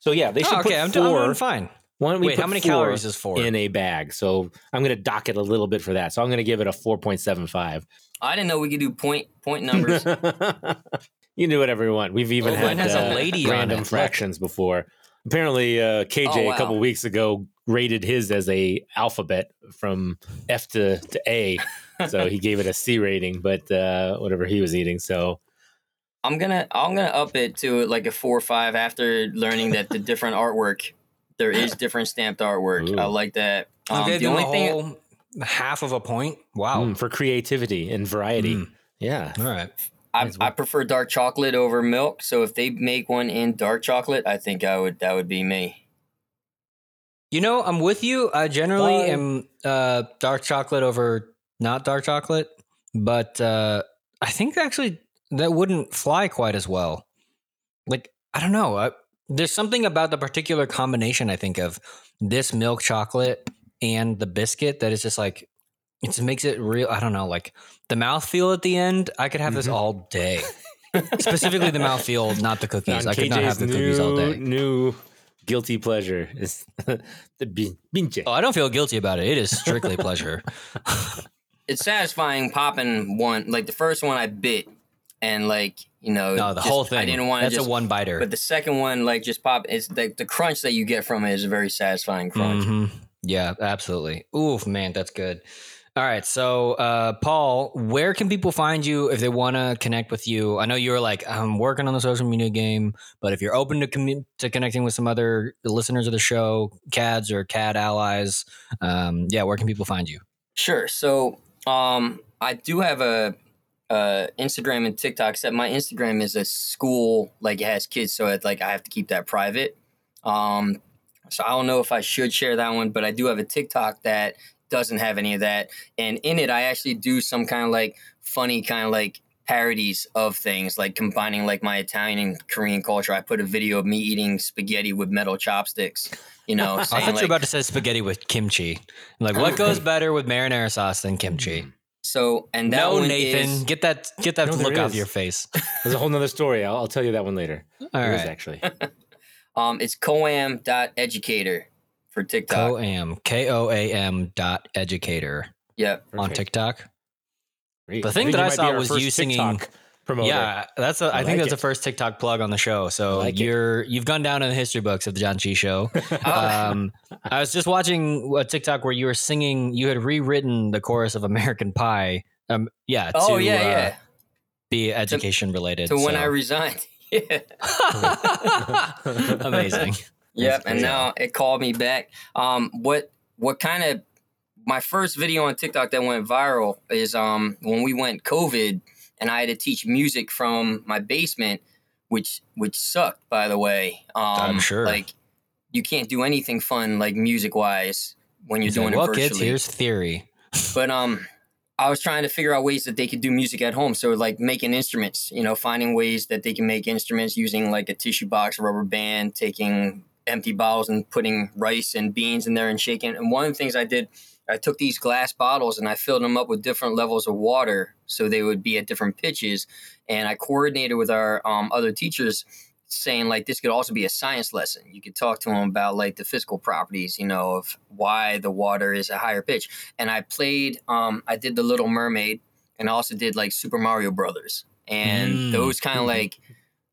So yeah, they should Oh, put okay, I'm, 4 I'm doing fine. Why don't we Wait, put how many four calories is four? in a bag? So I'm going to dock it a little bit for that. So I'm going to give it a 4.75. I didn't know we could do point point numbers. you can do whatever you want. We've even Oh, had mine has a uh, lady random it. Look. fractions before. Apparently, uh, KJ Oh, wow. a couple weeks ago rated his as a alphabet from F to, to A, so he gave it a C rating. But uh, whatever he was eating, so I'm gonna I'm gonna up it to like a four or five after learning that the different artwork there is different stamped artwork. I like that. You Um, gave the them only a thing whole half of a point. Wow. mm, for creativity and variety. Mm. Yeah, All right. I, Nice I prefer dark chocolate over milk. So if they make one in dark chocolate, I think I would that would be me. You know, I'm with you. I generally Bye. am uh, dark chocolate over not dark chocolate, but uh, I think actually that wouldn't fly quite as well. Like, I don't know. I, there's something about the particular combination, I think, of this milk chocolate and the biscuit that is just like, it makes it real. I don't know. Like the mouthfeel at the end, I could have this Mhm. all day. Specifically the mouthfeel, not the cookies. On I could not have the new, cookies all day. New guilty pleasure is the bin- binche. Oh, I don't feel guilty about it. It is strictly pleasure. It's satisfying popping one like the first one I bit and like you know No, the just- whole thing. I didn't want to That's just a one biter. but the second one like just pop it's the the crunch that you get from it is a very satisfying crunch. Mhm. Yeah, absolutely. Oof, man, that's good. All right, so uh, Paul, where can people find you if they want to connect with you? I know you were like, I'm working on the social media game, but if you're open to to connecting with some other listeners of the show, CADs or CAD allies, um, yeah, where can people find you? Sure. So um, I do have a, a Instagram and TikTok. Except my Instagram is a school, like it has kids, so it's like I have to keep that private. Um, so I don't know if I should share that one, but I do have a TikTok that doesn't have any of that. And in it, I actually do some kind of like funny, kind of like parodies of things, like combining like my Italian and Korean culture. I put a video of me eating spaghetti with metal chopsticks. You know, I saying thought you were about to say spaghetti with kimchi. Like, what goes better with marinara sauce than kimchi? so. And that No, one Nathan, is- get that get that No, look off your face. There's a whole nother story. I'll, I'll tell you that one later. All There is right, actually. Um, it's koam.educator for TikTok. Koam K O A M dot educator Yep. on TikTok. Great. The thing think that I saw was you singing- TikTok Promoter. Yeah, that's a, I, I think like that's the first TikTok plug on the show. So like you're you've gone down in the history books of the Janchi Show. um, I was just watching a TikTok where you were singing. You had rewritten the chorus of American Pie. Um, yeah. oh to, yeah, uh, yeah. Be education related. To when. I resigned. yeah. Amazing. Yep. And now it called me back. Um, what what kind of my first video on TikTok that went viral is um when we went COVID and I had to teach music from my basement, which which sucked by the way. Um, I'm sure. Like you can't do anything fun like music wise when you're He's doing like, well, it virtually. kids, here's theory. but um i was trying to figure out ways that they could do music at home so like making instruments you know finding ways that they can make instruments using like a tissue box rubber band taking empty bottles and putting rice and beans in there and shaking and one of the things i did i took these glass bottles and i filled them up with different levels of water so they would be at different pitches. And i coordinated with our um, other teachers saying like this could also be a science lesson. You could talk to them about like the physical properties you know of why the water is a higher pitch. And I played. Um, I did the Little Mermaid, and I also did like Super Mario Brothers, and Mm. those kind of like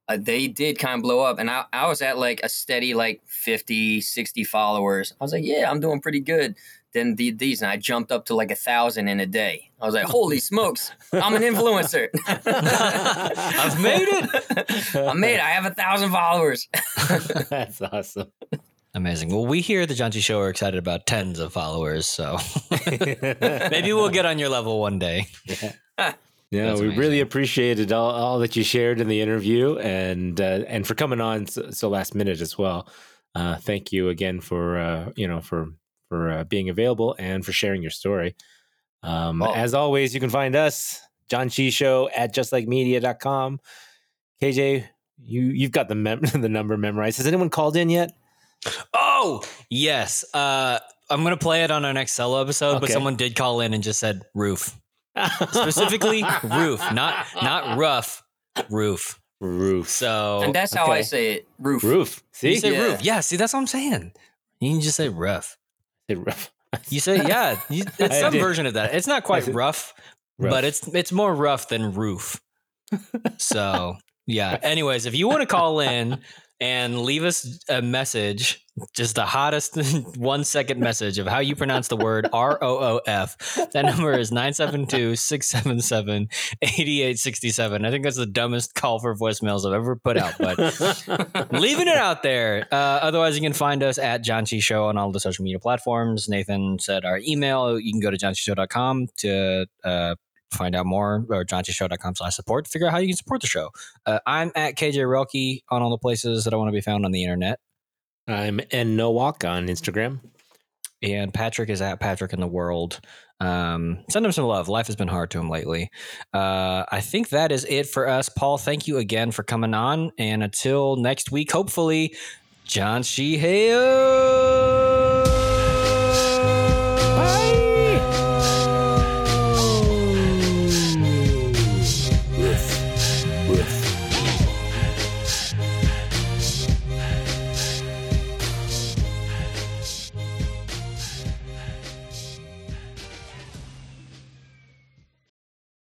uh, they did kind of blow up. And I, I was at like a steady like 50, 60 followers. I was like, yeah, I'm doing pretty good. Then the, these, and I jumped up to like a thousand in a day. I was like, holy smokes, I'm an influencer. I've made it. I made it. I have a thousand followers. That's awesome. Amazing. Well, we here at the Janchi Show are excited about tens of followers, so maybe we'll get on your level one day. Yeah, That's we amazing. really appreciated all, all that you shared in the interview, and uh, and for coming on so, so last minute as well. Uh, thank you again for uh, you know for for uh, being available and for sharing your story. Um, Oh. As always, you can find us Janchi Show at justlikemedia.com. KJ, you you've got the mem- the number memorized. Has anyone called in yet? Oh, yes. Uh, I'm gonna play it on our next solo episode, but someone did call in and just said roof. Specifically, roof, not not rough, roof. roof. So and that's how I say it. Roof. roof. See, you say Yeah. roof. Yeah, see, that's what I'm saying. You can just say rough. Say roof. You say yeah. You, it's I some did. version of that. It's not quite rough, Rough. but it's it's more rough than roof. So yeah. Anyways, if you want to call in and leave us a message, just the hottest one second message of how you pronounce the word R O O F. That number is 972-677-8867. I think that's the dumbest call for voicemails I've ever put out, but leaving it out there. Uh, otherwise, you can find us at Janchi Show on all the social media platforms. Nathan said our email. You can go to janchishow.com to uh, find out more or janchishow.com slash support to figure out how you can support the show. Uh, I'm at KJ Relke on all the places that I want to be found on the internet. I'm N No Walk on Instagram. And Patrick is at Patrick in the World. Um, send him some love. Life has been hard to him lately. Uh, I think that is it for us. Paul, thank you again for coming on. And until next week, hopefully, John Sheehayo.